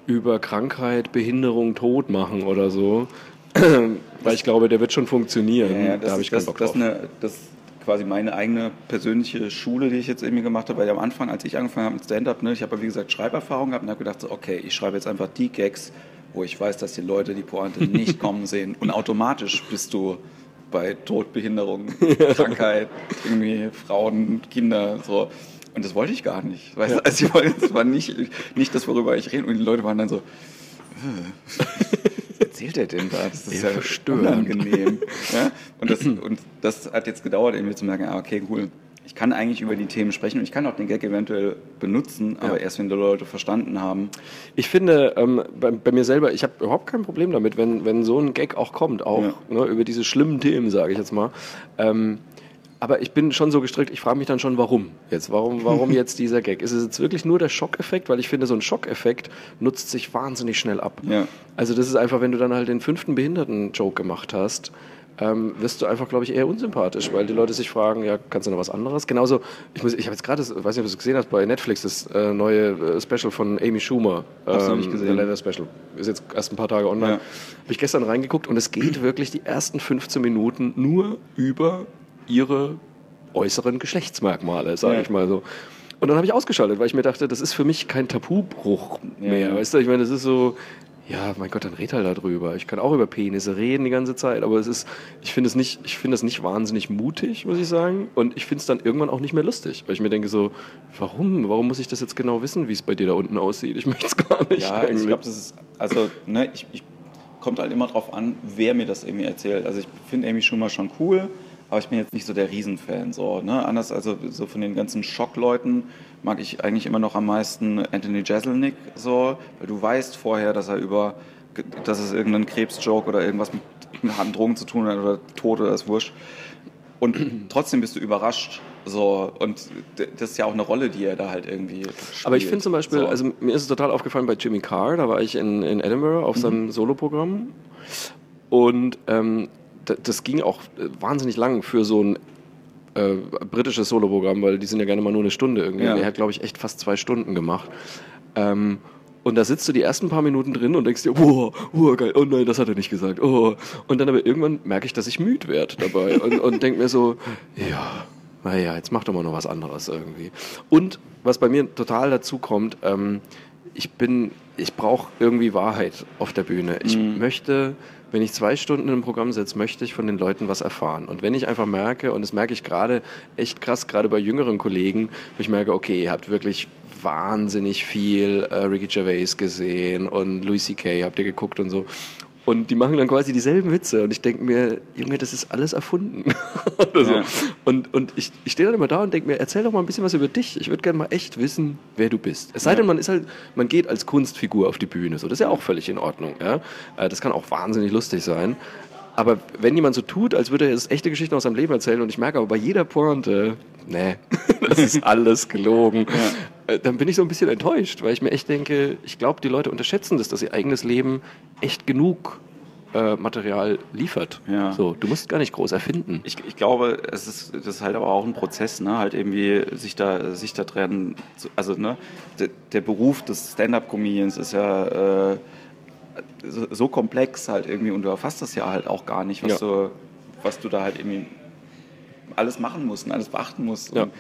über Krankheit, Behinderung, Tod machen oder so. Weil ich glaube, der wird schon funktionieren. Ja, ja, da habe ich keinen Bock drauf. Das, eine, das quasi meine eigene persönliche Schule, die ich jetzt irgendwie gemacht habe, weil am Anfang, als ich angefangen habe mit Stand-Up, ne, ich habe wie gesagt Schreiberfahrung gehabt und habe gedacht, so, okay, ich schreibe jetzt einfach die Gags, wo ich weiß, dass die Leute die Pointe nicht kommen sehen und automatisch bist du bei Todbehinderung, Krankheit, irgendwie Frauen, Kinder, so. Und das wollte ich gar nicht. Weißt, ja. also ich wollte, das war nicht, nicht das, worüber ich rede. Und die Leute waren dann so, was erzählt er denn da? Das ist ja, ja unangenehm. Ja? Und, das, und das hat jetzt gedauert, irgendwie zu merken, ah, okay, cool, ich kann eigentlich über die Themen sprechen und ich kann auch den Gag eventuell benutzen, aber ja. erst wenn die Leute verstanden haben. Ich finde, ähm, bei, bei, mir selber, ich habe überhaupt kein Problem damit, wenn, wenn so ein Gag auch kommt, auch ja. ne, über diese schlimmen Themen, sage ich jetzt mal. Ähm, aber ich bin schon so gestrickt, ich frage mich dann schon, warum jetzt? Warum, warum jetzt dieser Gag? Ist es jetzt wirklich nur der Schockeffekt? Weil ich finde, so ein Schockeffekt nutzt sich wahnsinnig schnell ab. Ja. Also das ist einfach, wenn du dann halt den fünften Behinderten-Joke gemacht hast, ähm, wirst du einfach, glaube ich, eher unsympathisch, weil die Leute sich fragen, ja, kannst du noch was anderes? Genauso, ich, ich habe jetzt gerade, weiß nicht, ob du es gesehen hast, bei Netflix das äh, neue äh, Special von Amy Schumer. Ähm, Hast du nicht gesehen? Leather Special. Ist jetzt erst ein paar Tage online. Ja. Habe ich gestern reingeguckt und es geht wirklich die ersten 15 Minuten nur über ihre äußeren Geschlechtsmerkmale, sage ja. ich mal so. Und dann habe ich ausgeschaltet, weil ich mir dachte, das ist für mich kein Tabubruch mehr. Ja. Weißt du, ich meine, das ist so, ja, mein Gott, dann red halt darüber. Ich kann auch über Penisse reden die ganze Zeit, aber es ist, ich finde es nicht, ich finde es nicht wahnsinnig mutig, muss ich sagen. Und ich finde es dann irgendwann auch nicht mehr lustig, weil ich mir denke so, warum? Warum muss ich das jetzt genau wissen, wie es bei dir da unten aussieht? Ich möchte es gar nicht. Ja, eigentlich. ich glaube, das ist, also, ne, ich, ich kommt halt immer drauf an, wer mir das irgendwie erzählt. Also ich finde Amy Schumer schon cool, aber ich bin jetzt nicht so der Riesenfan. So, ne? Anders also so von den ganzen Schockleuten mag ich eigentlich immer noch am meisten Anthony Jeselnik, so, weil du weißt vorher, dass er über, dass es irgendeinen Krebsjoke oder irgendwas mit, mit harten Drogen zu tun hat oder Tod oder ist wurscht. Und trotzdem bist du überrascht. So, und das ist ja auch eine Rolle, die er da halt irgendwie spielt. Aber ich finde zum Beispiel, so. also mir ist es total aufgefallen bei Jimmy Carr, da war ich in, in Edinburgh auf mhm. seinem Soloprogramm. Und ähm, das ging auch wahnsinnig lang für so ein äh, britisches Soloprogramm, weil die sind ja gerne mal nur eine Stunde irgendwie. Ja. Er hat, glaube ich, echt fast zwei Stunden gemacht. Ähm, und da sitzt du die ersten paar Minuten drin und denkst dir, oh, oh, geil, oh nein, das hat er nicht gesagt. Oh. Und dann aber irgendwann merke ich, dass ich müde werde dabei und, und denke mir so, ja, naja, jetzt mach doch mal noch was anderes irgendwie. Und was bei mir total dazu kommt, ähm, ich bin, ich brauche irgendwie Wahrheit auf der Bühne. Ich mhm. möchte, wenn ich zwei Stunden einem Programm sitze, möchte ich von den Leuten was erfahren. Und wenn ich einfach merke, und das merke ich gerade echt krass, gerade bei jüngeren Kollegen, wo ich merke, okay, ihr habt wirklich wahnsinnig viel äh, Ricky Gervais gesehen und Louis C.K. habt ihr geguckt und so. Und die machen dann quasi dieselben Witze. Und ich denke mir, Junge, das ist alles erfunden. so. ja. Und, und ich, ich stehe dann immer da und denke mir, erzähl doch mal ein bisschen was über dich. Ich würde gerne mal echt wissen, wer du bist. Es sei denn, man ist halt, man geht als Kunstfigur auf die Bühne. So, das ist ja auch völlig in Ordnung. Ja? Äh, das kann auch wahnsinnig lustig sein. Aber wenn jemand so tut, als würde er jetzt echte Geschichten aus seinem Leben erzählen und ich merke aber bei jeder Pointe, nee, das ist alles gelogen, dann bin ich so ein bisschen enttäuscht, weil ich mir echt denke, ich glaube, die Leute unterschätzen das, dass ihr eigenes Leben echt genug äh, Material liefert. Ja. So, du musst gar nicht groß erfinden. Ich, ich glaube, es ist, das ist halt aber auch ein Prozess, ne? halt irgendwie sich da, sich da drin, also ne, der, der Beruf des Stand-up-Comedians ist ja äh, so, so, komplex halt irgendwie und du erfasst das ja halt auch gar nicht, was, ja. du, was du da halt irgendwie alles machen musst und alles beachten musst. Ja. Und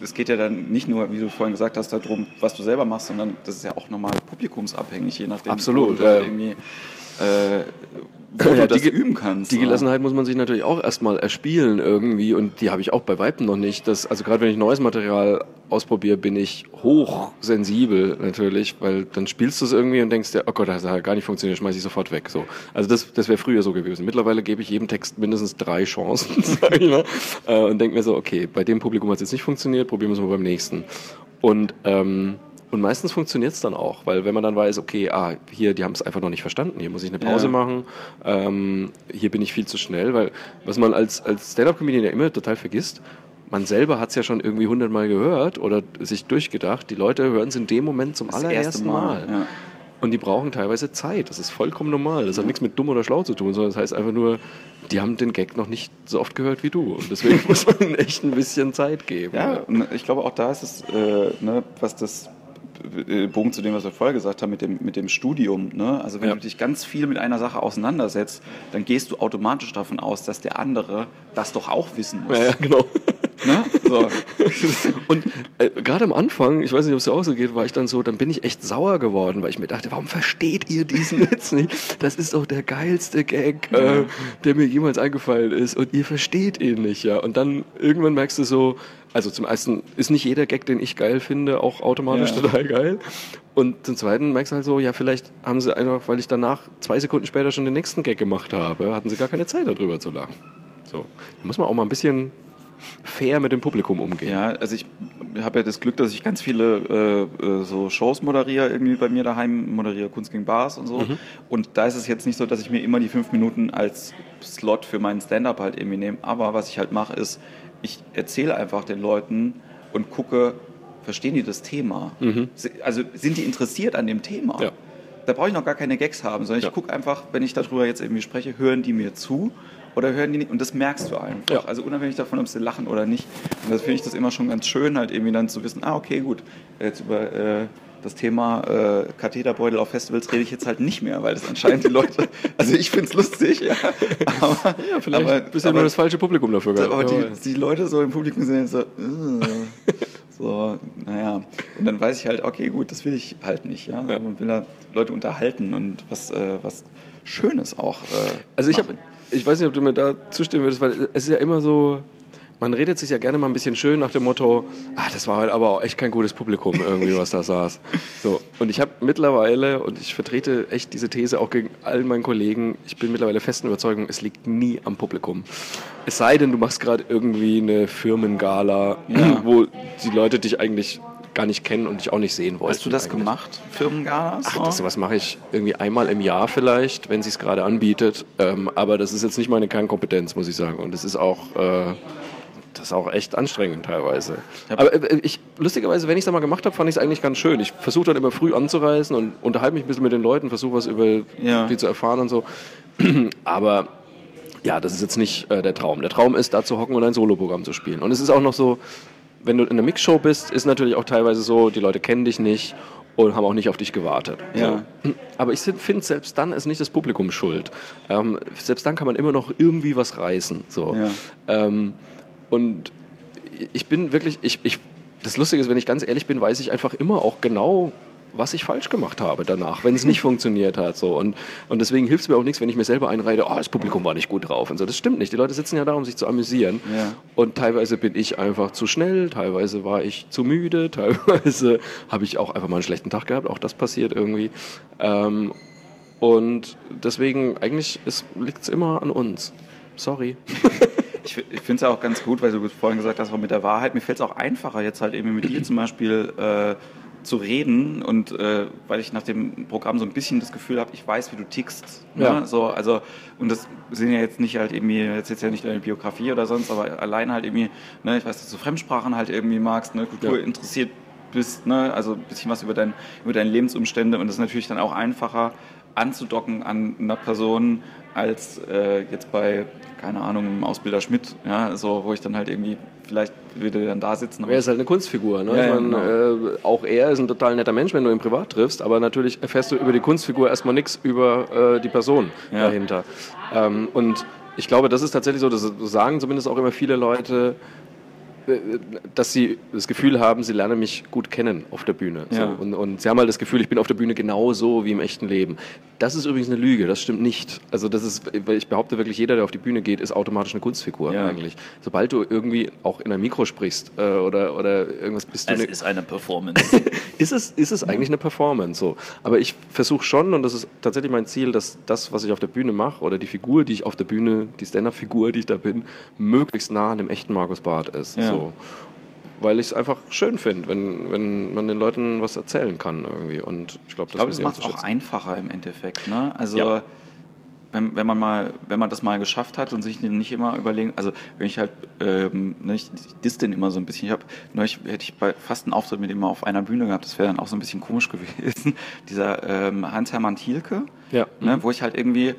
es geht ja dann nicht nur, wie du vorhin gesagt hast, darum, was du selber machst, sondern das ist ja auch nochmal publikumsabhängig, je nachdem, Absolut, halt irgendwie äh, wo ja, du das die, üben kannst. Die Gelassenheit muss man sich natürlich auch erstmal erspielen irgendwie und die habe ich auch bei Weitem noch nicht. Das, also gerade wenn ich neues Material ausprobiere, bin ich hochsensibel natürlich, weil dann spielst du es irgendwie und denkst dir, oh Gott, das hat gar nicht funktioniert, schmeiß ich sofort weg. So. Also das, das wäre früher so gewesen. Mittlerweile gebe ich jedem Text mindestens drei Chancen, sag ich mal, äh, und denke mir so, okay, bei dem Publikum hat es jetzt nicht funktioniert, probieren wir es mal beim nächsten. Und ähm, und meistens funktioniert es dann auch, weil wenn man dann weiß, okay, ah, hier, die haben es einfach noch nicht verstanden, hier muss ich eine Pause ja. machen, ähm, hier bin ich viel zu schnell, weil was man als, als Stand-Up-Comedian ja immer total vergisst, man selber hat es ja schon irgendwie hundertmal gehört oder sich durchgedacht, die Leute hören es in dem Moment zum das allerersten Mal. Mal. Ja. Und die brauchen teilweise Zeit. Das ist vollkommen normal. Das hat nichts mit dumm oder schlau zu tun, sondern das heißt einfach nur, die haben den Gag noch nicht so oft gehört wie du. Und deswegen muss man ihnen echt ein bisschen Zeit geben. Ja, und ich glaube auch da ist es, äh, ne, was das Bogen zu dem, was wir vorher gesagt haben, mit dem, mit dem Studium. Ne? Also wenn ja. du dich ganz viel mit einer Sache auseinandersetzt, dann gehst du automatisch davon aus, dass der andere das doch auch wissen muss. Ja, ja genau. Ne? So. Und äh, gerade am Anfang, ich weiß nicht, ob es dir auch so geht, war ich dann so, dann bin ich echt sauer geworden, weil ich mir dachte, warum versteht ihr diesen Witz nicht? Das ist doch der geilste Gag, äh, der mir jemals eingefallen ist und ihr versteht ihn nicht, ja. Und dann irgendwann merkst du so, also zum ersten ist nicht jeder Gag, den ich geil finde, auch automatisch ja. total geil. Und zum zweiten merkst du halt so, ja, vielleicht haben sie einfach, weil ich danach zwei Sekunden später schon den nächsten Gag gemacht habe, hatten sie gar keine Zeit darüber zu lachen. So, da muss man auch mal ein bisschen fair mit dem Publikum umgehen. Ja, also ich habe ja das Glück, dass ich ganz viele äh, äh, so Shows moderiere, irgendwie bei mir daheim, moderiere Kunst gegen Bars und so. Mhm. Und da ist es jetzt nicht so, dass ich mir immer die fünf Minuten als Slot für meinen Stand-up halt irgendwie nehme. Aber was ich halt mache, ist, ich erzähle einfach den Leuten und gucke, verstehen die das Thema? Mhm. Also sind die interessiert an dem Thema? Ja. Da brauche ich noch gar keine Gags haben, sondern ja. ich gucke einfach, wenn ich darüber jetzt irgendwie spreche, hören die mir zu oder hören die nicht? Und das merkst du einfach. Ja. Also unabhängig davon, ob sie lachen oder nicht. Und das finde ich das immer schon ganz schön, halt irgendwie dann zu wissen, ah, okay, gut, jetzt über äh, das Thema äh, Katheterbeutel auf Festivals rede ich jetzt halt nicht mehr, weil das anscheinend die Leute, also ich finde es lustig, ja. Aber, ja, vielleicht aber, bist du immer das falsche Publikum dafür gehabt. Aber die, die, Leute so im Publikum sind so, uh, so, naja. Und dann weiß ich halt, okay, gut, das will ich halt nicht, ja. ja. Man will halt Leute unterhalten und was, äh, was Schönes auch. Äh, also ich habe ich weiß nicht, ob du mir da zustimmen würdest, weil es ist ja immer so, man redet sich ja gerne mal ein bisschen schön nach dem Motto, ah, das war halt aber auch echt kein gutes Publikum irgendwie, was da saß. So. Und ich habe mittlerweile, und ich vertrete echt diese These auch gegen all meinen Kollegen, ich bin mittlerweile festen Überzeugung, es liegt nie am Publikum. Es sei denn, du machst gerade irgendwie eine Firmengala, ja. wo die Leute dich eigentlich gar nicht kennen und ich auch nicht sehen wollte. Hast du das eigentlich. gemacht, Firmengalas? Ach, das, was mache ich irgendwie einmal im Jahr vielleicht, wenn sie es gerade anbietet. Ähm, aber das ist jetzt nicht meine Kernkompetenz, muss ich sagen. Und es ist auch, äh, das ist auch echt anstrengend teilweise. Aber äh, ich, lustigerweise, wenn ich es mal gemacht habe, fand ich es eigentlich ganz schön. Ich versuche dann immer früh anzureisen und unterhalte mich ein bisschen mit den Leuten, versuche was über ja. die zu erfahren und so. aber ja, das ist jetzt nicht äh, der Traum. Der Traum ist, da zu hocken und ein Soloprogramm zu spielen. Und es ist auch noch so, wenn du in einer Mixshow bist, ist natürlich auch teilweise so, die Leute kennen dich nicht und haben auch nicht auf dich gewartet. Ja. So. Aber ich finde, selbst dann ist nicht das Publikum schuld. Ähm, selbst dann kann man immer noch irgendwie was reißen. So. Ja. Ähm, und ich bin wirklich, ich, ich, das Lustige ist, wenn ich ganz ehrlich bin, weiß ich einfach immer auch genau, was ich falsch gemacht habe danach, wenn es nicht funktioniert hat. So. Und, und deswegen hilft es mir auch nichts, wenn ich mir selber einreite, oh, das Publikum war nicht gut drauf. Und so. Das stimmt nicht. Die Leute sitzen ja da, um sich zu amüsieren. Ja. Und teilweise bin ich einfach zu schnell, teilweise war ich zu müde, teilweise habe ich auch einfach mal einen schlechten Tag gehabt. Auch das passiert irgendwie. Ähm, und deswegen, eigentlich liegt es immer an uns. Sorry. ich, ich finde es ja auch ganz gut, weil du vorhin gesagt hast, auch mit der Wahrheit. Mir fällt es auch einfacher, jetzt halt eben mit dir zum Beispiel äh, zu reden und äh, weil ich nach dem Programm so ein bisschen das Gefühl habe, ich weiß, wie du tickst. Ne? Ja. So, also, und das sind ja jetzt nicht halt irgendwie, jetzt jetzt ja nicht deine Biografie oder sonst, aber allein halt irgendwie, ne, ich weiß, dass du Fremdsprachen halt irgendwie magst, ne, Kultur ja. interessiert bist, ne, also ein bisschen was über, dein, über deine Lebensumstände und das ist natürlich dann auch einfacher anzudocken an einer Person als äh, jetzt bei, keine Ahnung, einem Ausbilder Schmidt, ja, so, wo ich dann halt irgendwie vielleicht würde dann da sitzen. Er ist halt eine Kunstfigur. Ne? Ja, meine, genau. äh, auch er ist ein total netter Mensch, wenn du ihn privat triffst, aber natürlich erfährst du über die Kunstfigur erstmal nichts über äh, die Person ja. dahinter. Ähm, und ich glaube, das ist tatsächlich so, das sagen zumindest auch immer viele Leute, dass sie das Gefühl haben, sie lernen mich gut kennen auf der Bühne. Ja. So. Und, und, sie haben halt das Gefühl, ich bin auf der Bühne genauso wie im echten Leben. Das ist übrigens eine Lüge, das stimmt nicht. Also das ist, ich behaupte wirklich, jeder, der auf die Bühne geht, ist automatisch eine Kunstfigur ja. eigentlich. Sobald du irgendwie auch in einem Mikro sprichst äh, oder, oder irgendwas bist du. Es eine, ist eine Performance. ist, es, ist es eigentlich eine Performance? So. Aber ich versuche schon, und das ist tatsächlich mein Ziel, dass das, was ich auf der Bühne mache oder die Figur, die ich auf der Bühne, die Stand-Up-Figur, die ich da bin, möglichst nah an dem echten Markus Barth ist. Ja. So. Weil ich es einfach schön finde, wenn, wenn man den Leuten was erzählen kann irgendwie. Und ich glaube, das, glaub, das macht es auch einfacher im Endeffekt. Ne? Also ja. wenn, wenn man mal, wenn man das mal geschafft hat und sich nicht immer überlegen, also wenn ich halt, ähm, ne, ich, ich dis den immer so ein bisschen. Ich habe neulich hätte ich bei fast einen Auftritt mit ihm mal auf einer Bühne gehabt. Das wäre dann auch so ein bisschen komisch gewesen. Dieser ähm, Hans-Hermann Thielke, ja. ne, wo ich halt irgendwie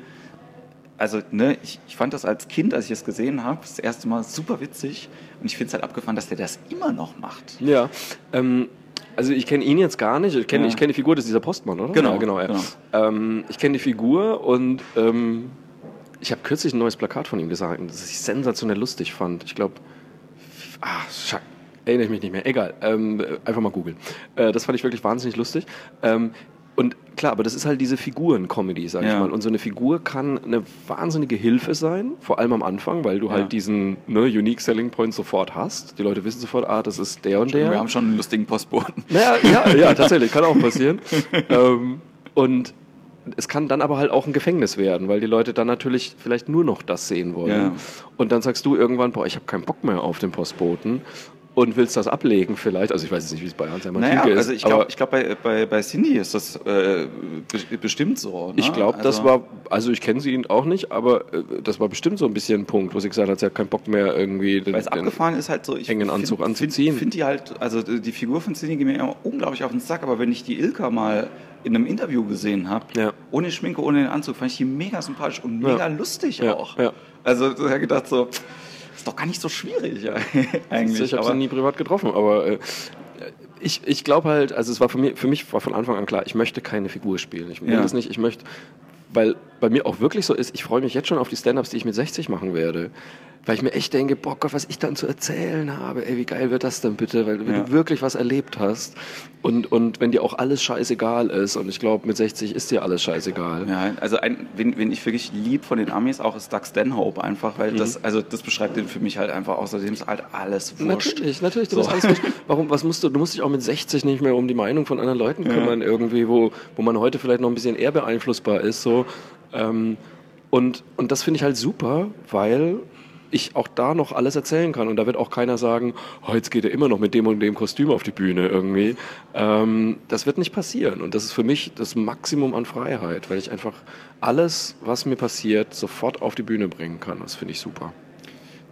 also ne, ich, ich fand das als Kind, als ich es gesehen habe, das erste Mal super witzig. Und ich finde es halt abgefahren, dass der das immer noch macht. Ja. Ähm, also ich kenne ihn jetzt gar nicht. Ich kenne ja. kenn die Figur, das ist dieser Postmann, oder? Genau, ja, genau. Ja. genau. Ähm, ich kenne die Figur und ähm, ich habe kürzlich ein neues Plakat von ihm gesagt, das ich sensationell lustig fand. Ich glaube, ah, Schack, erinnere ich mich nicht mehr. Egal, ähm, einfach mal googeln. Äh, das fand ich wirklich wahnsinnig lustig. Und klar, aber das ist halt diese Figuren-Comedy, sag ja. ich mal. Und so eine Figur kann eine wahnsinnige Hilfe sein, vor allem am Anfang, weil du ja. halt diesen ne, Unique Selling Point sofort hast. Die Leute wissen sofort, ah, das ist der und der. Wir haben schon einen lustigen Postboten. Naja, ja, ja, tatsächlich, kann auch passieren. ähm, und es kann dann aber halt auch ein Gefängnis werden, weil die Leute dann natürlich vielleicht nur noch das sehen wollen. Ja. Und dann sagst du irgendwann, boah, ich habe keinen Bock mehr auf den Postboten und willst das ablegen vielleicht. Also ich weiß jetzt nicht, wie es bei Hans Hermann naja, ist. Also ich glaube, glaub, bei, bei, bei Cindy ist das äh, bestimmt so. Ne? Ich glaube, also das war, also ich kenne sie ihn auch nicht, aber äh, das war bestimmt so ein bisschen ein Punkt, wo sie gesagt hat, sie hat keinen Bock mehr irgendwie den, Weil es abgefahren ist halt so, ich engen Anzug find, anzuziehen. Ich finde die halt, also die Figur von Cindy geht mir immer unglaublich auf den Sack, aber wenn ich die Ilka mal in einem Interview gesehen habe, ja. ohne Schminke, ohne den Anzug, fand ich die mega sympathisch und mega ja. lustig ja. auch. Also ich habe gedacht so, ist doch gar nicht so schwierig eigentlich. Ich habe sie nie privat getroffen, aber äh, ich, ich glaube halt, also es war für mich, für mich war von Anfang an klar, ich möchte keine Figur spielen. Ich will ja. das nicht, ich möchte, weil bei mir auch wirklich so ist, ich freue mich jetzt schon auf die Stand-Ups, die ich mit 60 machen werde weil ich mir echt denke, boah Gott, was ich dann zu erzählen habe, ey, wie geil wird das denn bitte, weil wenn ja. du wirklich was erlebt hast und, und wenn dir auch alles scheißegal ist und ich glaube, mit 60 ist dir alles scheißegal. Ja, also ein, wen, wen ich wirklich lieb von den Amis auch ist Doug Stanhope einfach, weil mhm. das, also das beschreibt den für mich halt einfach außerdem ist halt alles wurscht. Natürlich, natürlich, du so. alles wurscht. Warum, was musst du, du musst dich auch mit 60 nicht mehr um die Meinung von anderen Leuten kümmern ja. irgendwie, wo, wo man heute vielleicht noch ein bisschen eher beeinflussbar ist, so, ähm, und, und das finde ich halt super, weil ich auch da noch alles erzählen kann. Und da wird auch keiner sagen, oh, jetzt geht er immer noch mit dem und dem Kostüm auf die Bühne irgendwie. Ähm, das wird nicht passieren. Und das ist für mich das Maximum an Freiheit, weil ich einfach alles, was mir passiert, sofort auf die Bühne bringen kann. Das finde ich super.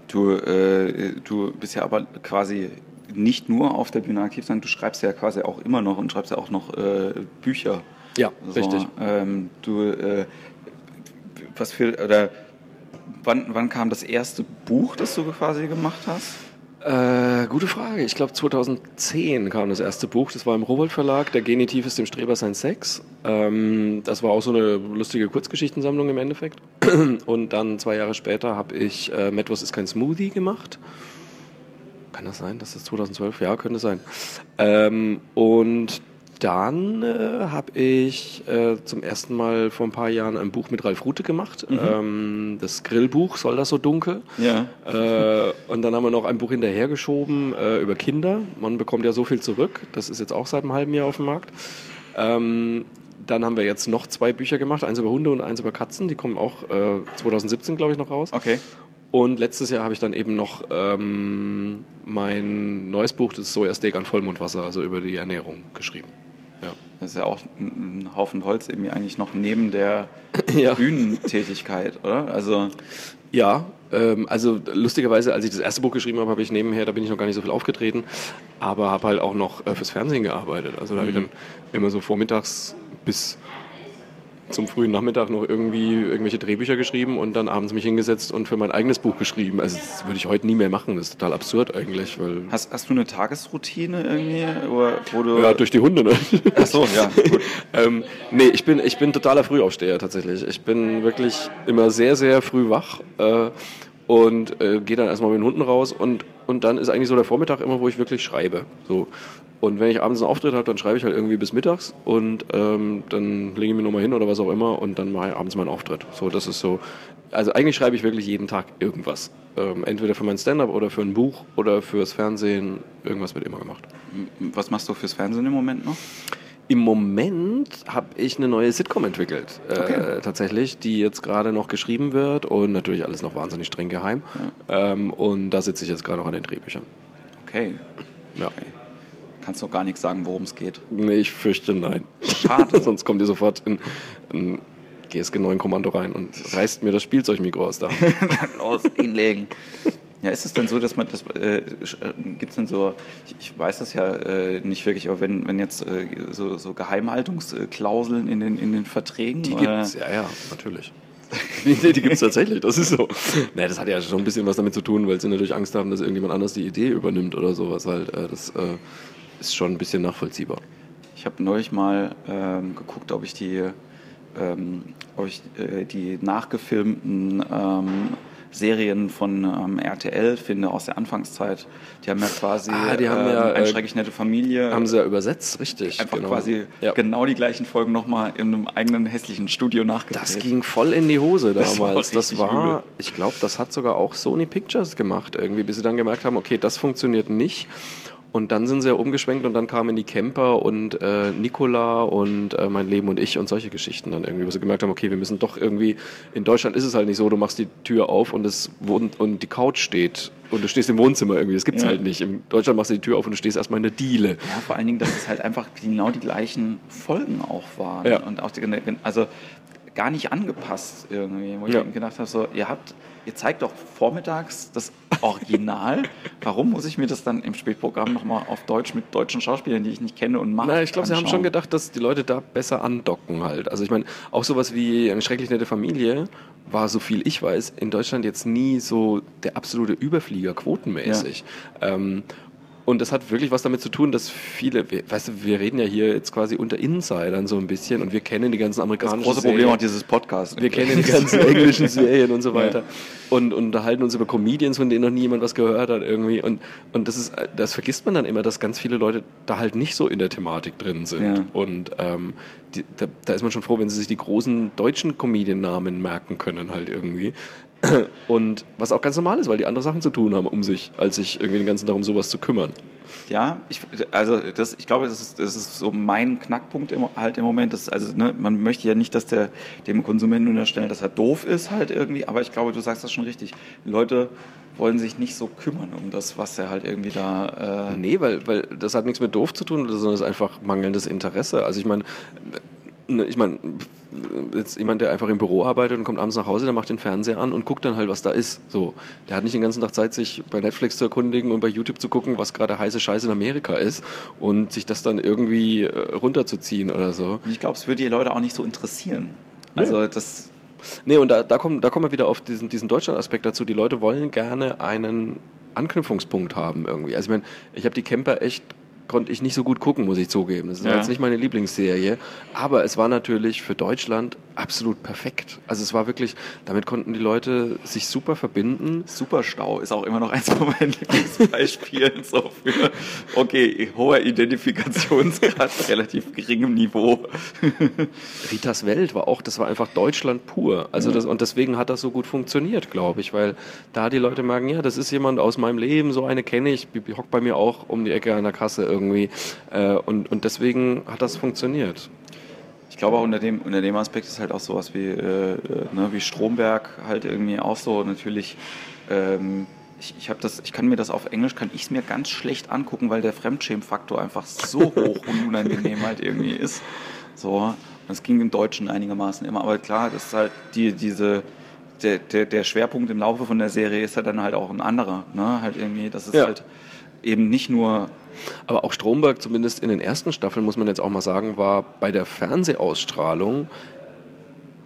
Du, äh, du bist ja aber quasi nicht nur auf der Bühne aktiv, sondern du schreibst ja quasi auch immer noch und schreibst ja auch noch äh, Bücher. Ja, so, richtig. Ähm, du, äh, was für, oder wann, wann kam das erste Buch, das du quasi gemacht hast? Äh, gute Frage. Ich glaube 2010 kam das erste Buch. Das war im Rowold Verlag. Der Genitiv ist dem Streber sein Sex. Ähm, das war auch so eine lustige Kurzgeschichtensammlung im Endeffekt. Und dann zwei Jahre später habe ich äh, Metwurst ist kein Smoothie gemacht. Kann das sein? Das ist 2012? Ja, könnte sein. Ähm, und dann äh, habe ich äh, zum ersten Mal vor ein paar Jahren ein Buch mit Ralf Rute gemacht. Mhm. Ähm, das Grillbuch, soll das so dunkel? Ja. Äh, und dann haben wir noch ein Buch hinterhergeschoben äh, über Kinder. Man bekommt ja so viel zurück. Das ist jetzt auch seit einem halben Jahr auf dem Markt. Ähm, dann haben wir jetzt noch zwei Bücher gemacht, eins über Hunde und eins über Katzen. Die kommen auch 2017, äh, glaube ich, noch raus. Okay. Und letztes Jahr habe ich dann eben noch ähm, mein neues Buch, das Sojasteak an Vollmondwasser, also über die Ernährung geschrieben. Ja. Das ist ja auch ein Haufen Holz irgendwie eigentlich noch neben der ja. Bühnentätigkeit, oder? Also ja, ähm, also lustigerweise, als ich das erste Buch geschrieben habe, habe ich nebenher, da bin ich noch gar nicht so viel aufgetreten, aber habe halt auch noch äh, fürs Fernsehen gearbeitet. Also da mhm. habe ich dann immer so vormittags bis zum frühen Nachmittag noch irgendwie irgendwelche Drehbücher geschrieben und dann abends mich hingesetzt und für mein eigenes Buch geschrieben. Also das würde ich heute nie mehr machen. Das ist total absurd eigentlich. Weil hast, hast du eine Tagesroutine irgendwie? Oder, wo du ja, durch die Hunde. Ne? Ach so, ja. Gut. ähm, nee, ich bin, ich bin totaler Frühaufsteher tatsächlich. Ich bin wirklich immer sehr, sehr früh wach. Äh, und äh, gehe dann erstmal mit den Hunden raus und, und dann ist eigentlich so der Vormittag immer, wo ich wirklich schreibe. So. Und wenn ich abends einen Auftritt habe, dann schreibe ich halt irgendwie bis mittags und ähm, dann lege ich mich nochmal hin oder was auch immer und dann mache ich abends meinen Auftritt. So, das ist so. Also eigentlich schreibe ich wirklich jeden Tag irgendwas. Ähm, entweder für mein Stand-up oder für ein Buch oder fürs Fernsehen. Irgendwas wird immer gemacht. Was machst du fürs Fernsehen im Moment noch? Im Moment habe ich eine neue Sitcom entwickelt, äh, okay. tatsächlich, die jetzt gerade noch geschrieben wird und natürlich alles noch wahnsinnig streng geheim. Ja. Ähm, und da sitze ich jetzt gerade noch an den Drehbüchern. Okay. Ja. Okay. Kannst du gar nichts sagen, worum es geht? Nee, ich fürchte nein. Schade. Sonst kommt ihr sofort in, in GSG 9 Kommando rein und reißt mir das Spielzeugmikro aus da. Los, hinlegen. Ja, ist es denn so, dass man das äh, äh gibt es denn so, ich, ich, weiß das ja äh, nicht wirklich, aber wenn, wenn jetzt äh, so, so Geheimhaltungsklauseln in den, in den Verträgen? Die gibt es, ja, ja, natürlich. nee, die gibt es tatsächlich, das ist so. Nee, das hat ja schon ein bisschen was damit zu tun, weil sie natürlich Angst haben, dass irgendjemand anders die Idee übernimmt oder sowas halt. Äh, das äh, ist schon ein bisschen nachvollziehbar. Ich habe neulich mal ähm, geguckt, ob ich die, ähm, ob ich, äh, die nachgefilmten ähm, Serien von ähm, RTL finde aus der Anfangszeit. Die haben ja quasi ah, die haben ja, ähm, eine schrecklich nette Familie. Haben sie ja übersetzt, richtig. Einfach genau. quasi ja. genau die gleichen Folgen nochmal in einem eigenen hässlichen Studio nachgedreht. Das ging voll in die Hose damals. Das war, das war ich glaube, das hat sogar auch Sony Pictures gemacht irgendwie, bis sie dann gemerkt haben, okay, das funktioniert nicht. Und dann sind sie ja umgeschwenkt und dann kamen die Camper und äh, Nicola und äh, mein Leben und ich und solche Geschichten dann irgendwie, wo sie gemerkt haben, okay, wir müssen doch irgendwie, in Deutschland ist es halt nicht so, du machst die Tür auf und, es, und, und die Couch steht und du stehst im Wohnzimmer irgendwie, das gibt's ja. halt nicht. In Deutschland machst du die Tür auf und du stehst erstmal in der Diele. Ja, vor allen Dingen, dass es halt einfach genau die gleichen Folgen auch waren. Ja. Und auch die, also gar nicht angepasst irgendwie, wo ich ja. gedacht habe, so, ihr habt ihr zeigt doch vormittags das Original. Warum muss ich mir das dann im Spätprogramm nochmal auf Deutsch mit deutschen Schauspielern, die ich nicht kenne und mache? Na, ich glaube, sie haben schon gedacht, dass die Leute da besser andocken halt. Also ich meine, auch sowas wie eine schrecklich nette Familie war, so viel ich weiß, in Deutschland jetzt nie so der absolute Überflieger quotenmäßig. Ja. Ähm, und das hat wirklich was damit zu tun, dass viele, weißt du, wir reden ja hier jetzt quasi unter Insidern so ein bisschen und wir kennen die ganzen amerikanischen Das große Problem auch dieses Podcast. Wir kennen die ganzen englischen Serien und so weiter ja. und, und unterhalten uns über Comedians, von denen noch nie jemand was gehört hat irgendwie. Und, und das ist, das vergisst man dann immer, dass ganz viele Leute da halt nicht so in der Thematik drin sind. Ja. Und ähm, die, da, da ist man schon froh, wenn sie sich die großen deutschen Comedian-Namen merken können halt irgendwie. Und was auch ganz normal ist, weil die andere Sachen zu tun haben um sich, als sich irgendwie den ganzen Tag um sowas zu kümmern. Ja, ich, also das, ich glaube, das ist, das ist so mein Knackpunkt im, halt im Moment. Das, also ne, man möchte ja nicht, dass der dem Konsumenten unterstellen, dass er doof ist halt irgendwie, aber ich glaube, du sagst das schon richtig. Leute wollen sich nicht so kümmern um das, was er halt irgendwie da. Äh nee, weil, weil das hat nichts mit doof zu tun, sondern es ist einfach mangelndes Interesse. Also ich meine, Ne, ich meine, jetzt jemand, der einfach im Büro arbeitet und kommt abends nach Hause, der macht den Fernseher an und guckt dann halt, was da ist. So, der hat nicht den ganzen Tag Zeit, sich bei Netflix zu erkundigen und bei YouTube zu gucken, was gerade heiße Scheiße in Amerika ist und sich das dann irgendwie äh, runterzuziehen oder so. Ich glaube, es würde die Leute auch nicht so interessieren. Also ja. das. Nee, und da, da, kommen, da kommen wir wieder auf diesen, diesen Deutschland-Aspekt dazu. Die Leute wollen gerne einen Anknüpfungspunkt haben irgendwie. Also ich meine, ich habe die Camper echt konnte ich nicht so gut gucken, muss ich zugeben. Das ist ja. jetzt nicht meine Lieblingsserie. Aber es war natürlich für Deutschland absolut perfekt. Also es war wirklich, damit konnten die Leute sich super verbinden. Superstau ist auch immer noch eins von meinen Lieblingsbeispielen so für, okay, hoher Identifikationsgrad, relativ geringem Niveau. Ritas Welt war auch, das war einfach Deutschland pur. Also das, und deswegen hat das so gut funktioniert, glaube ich, weil da die Leute merken, ja, das ist jemand aus meinem Leben, so eine kenne ich, die hockt bei mir auch um die Ecke an der Kasse irgendwie. Äh, und, und deswegen hat das funktioniert. Ich glaube auch unter dem, unter dem Aspekt ist halt auch sowas wie, äh, ne, wie Stromberg halt irgendwie auch so natürlich. Ähm, ich, ich, das, ich kann mir das auf Englisch, kann ich es mir ganz schlecht angucken, weil der Fremdschämfaktor einfach so hoch und unangenehm halt irgendwie ist. So, das ging im Deutschen einigermaßen immer, aber klar, das ist halt die, diese, der, der, der Schwerpunkt im Laufe von der Serie ist ja dann halt auch ein anderer, ne? Halt irgendwie, das ist ja. halt eben nicht nur aber auch Stromberg, zumindest in den ersten Staffeln, muss man jetzt auch mal sagen, war bei der Fernsehausstrahlung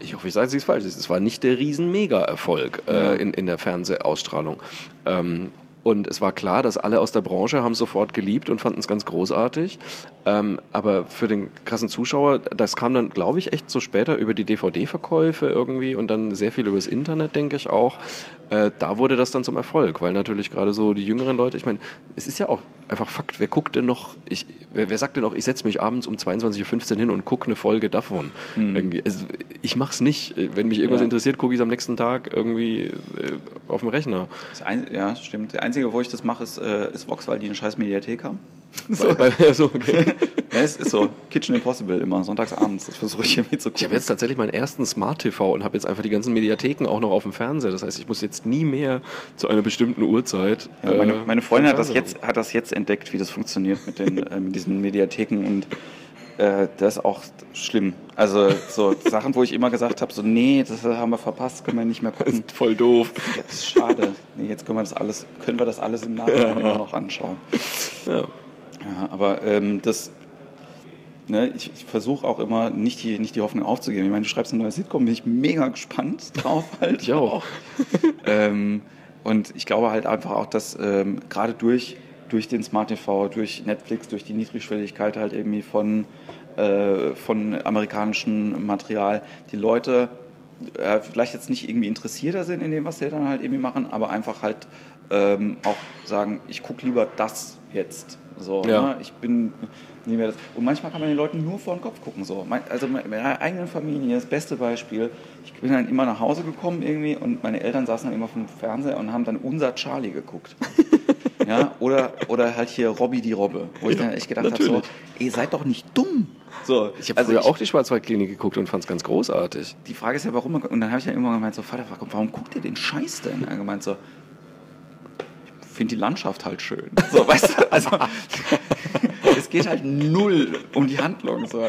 ich hoffe, ich sage es falsch, es war nicht der Riesen-Mega-Erfolg äh, in, in der Fernsehausstrahlung. Ähm, und es war klar, dass alle aus der Branche haben sofort geliebt und fanden es ganz großartig. Ähm, aber für den krassen Zuschauer, das kam dann, glaube ich, echt so später über die DVD-Verkäufe irgendwie und dann sehr viel übers Internet, denke ich auch. Äh, da wurde das dann zum Erfolg, weil natürlich gerade so die jüngeren Leute, ich meine, es ist ja auch einfach Fakt, wer guckt denn noch, ich, wer, wer sagt denn noch, ich setze mich abends um 22.15 Uhr hin und gucke eine Folge davon? Mhm. Also, ich mache es nicht. Wenn mich irgendwas ja. interessiert, gucke ich es am nächsten Tag irgendwie äh, auf dem Rechner. Ein, ja, stimmt. Der einzige, wo ich das mache, ist, äh, ist Vox, weil die eine scheiß Mediathek haben. So. Bei, bei, so, okay. ja, es ist so. Kitchen Impossible immer, sonntagsabends. Das versuche ich irgendwie zu gucken. Ich habe jetzt tatsächlich meinen ersten Smart TV und habe jetzt einfach die ganzen Mediatheken auch noch auf dem Fernseher. Das heißt, ich muss jetzt nie mehr zu einer bestimmten Uhrzeit. Ja, meine, äh, meine, Freundin hat das, jetzt, hat das jetzt entdeckt, wie das funktioniert mit, den, äh, mit diesen Mediatheken und äh, das ist auch schlimm. Also so Sachen, wo ich immer gesagt habe, so nee, das haben wir verpasst, können wir nicht mehr gucken. Ist voll doof. Das ist schade. Nee, jetzt können wir das alles, können wir das alles im Nachhinein ja. noch anschauen. Ja. Ja, aber ähm, das, ne, ich, ich versuche auch immer nicht die, nicht die Hoffnung aufzugeben. Ich meine, du schreibst ein neues Sitcom, bin ich mega gespannt drauf halt. ich auch. ähm, und ich glaube halt einfach auch, dass ähm, gerade durch, durch den Smart TV, durch Netflix, durch die Niedrigschwelligkeit halt irgendwie von, äh, von amerikanischem Material, die Leute äh, vielleicht jetzt nicht irgendwie interessierter sind in dem, was sie dann halt irgendwie machen, aber einfach halt ähm, auch sagen, ich gucke lieber das jetzt so, ja. ne? Ich bin nie mehr das. Und manchmal kann man den Leuten nur vor den Kopf gucken. So. Also in meiner eigenen Familie, das beste Beispiel, ich bin dann immer nach Hause gekommen irgendwie und meine Eltern saßen dann immer vom Fernseher und haben dann unser Charlie geguckt. ja, oder, oder halt hier Robby die Robbe, wo ich dann echt gedacht habe, so, ihr seid doch nicht dumm. So, ich habe also früher ich, auch die Schwarzwaldklinik geguckt und fand es ganz großartig. Die Frage ist ja, warum. Und dann habe ich ja immer gemeint, so, Vater, warum guckt ihr den Scheiß denn? Er gemeint so, finde die Landschaft halt schön. So, weißt du, also es geht halt null um die Handlung. So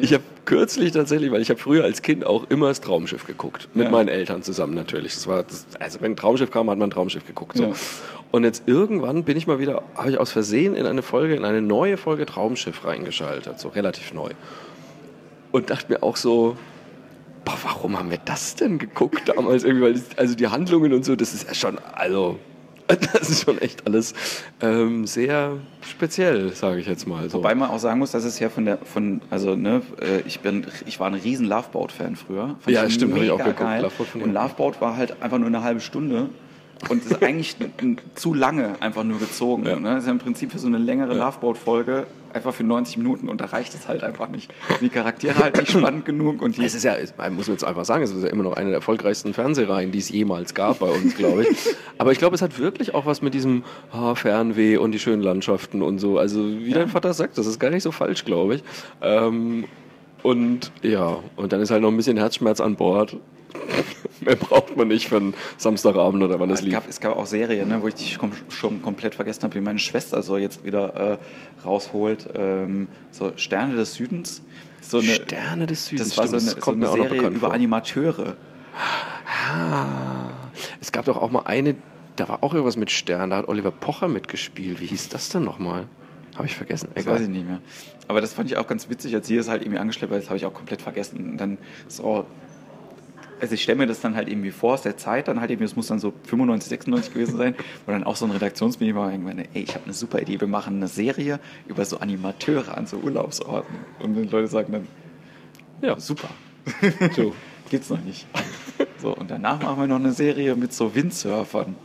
ich habe kürzlich tatsächlich, weil ich habe früher als Kind auch immer das Traumschiff geguckt. Mit ja. meinen Eltern zusammen natürlich. Das war das, also wenn ein Traumschiff kam, hat man ein Traumschiff geguckt. So. Ja. Und jetzt irgendwann bin ich mal wieder, habe ich aus Versehen in eine Folge, in eine neue Folge Traumschiff reingeschaltet, so relativ neu. Und dachte mir auch so, boah, warum haben wir das denn geguckt damals irgendwie? Weil das, also die Handlungen und so, das ist ja schon, also Das ist schon echt alles ähm, sehr speziell, sage ich jetzt mal. So. Wobei man auch sagen muss, dass es ja von der, von, also ne, äh, ich bin, ich war ein riesen Loveboat-Fan früher. Fand ja, stimmt, habe ich auch geguckt. Loveboat und Loveboat war halt einfach nur eine halbe Stunde und ist eigentlich zu lange einfach nur gezogen. Ja. Ne? Das ist ja im Prinzip für so eine längere ja. Loveboat-Folge einfach für 90 Minuten und da reicht es halt einfach nicht. Die Charaktere halt nicht spannend genug. Und die es ist ja, muss man jetzt einfach sagen, es ist ja immer noch eine der erfolgreichsten Fernsehreihen, die es jemals gab bei uns, glaube ich. Aber ich glaube, es hat wirklich auch was mit diesem oh, Fernweh und die schönen Landschaften und so. Also wie ja. dein Vater sagt, das ist gar nicht so falsch, glaube ich. Ähm, und ja, und dann ist halt noch ein bisschen Herzschmerz an Bord. Mehr braucht man nicht für einen Samstagabend oder wann es lief. Gab, es gab auch Serien, ne, wo ich dich kom schon komplett vergessen habe, wie meine Schwester so jetzt wieder äh, rausholt. Ähm, so Sterne des Südens. So eine, Sterne des Südens. Das war so eine, so eine Serie über vor. Animateure. Ah, es gab doch auch mal eine, da war auch irgendwas mit Sternen, da hat Oliver Pocher mitgespielt. Wie hieß das denn nochmal? Habe ich vergessen. Das weiß ich nicht mehr. Aber das fand ich auch ganz witzig, als sie es halt irgendwie angeschleppt hat, das habe ich auch komplett vergessen. Und dann so also ich stelle mir das dann halt irgendwie vor aus der Zeit, dann halt irgendwie, das muss dann so 95, 96 gewesen sein, wo dann auch so ein Redaktionsmeeting war, irgendwann, ey, ich habe eine super Idee, wir machen eine Serie über so Animateure an so Urlaubsorten. Und die Leute sagen dann, ja, super. so, gibt's noch nicht. So, und danach machen wir noch eine Serie mit so Windsurfern.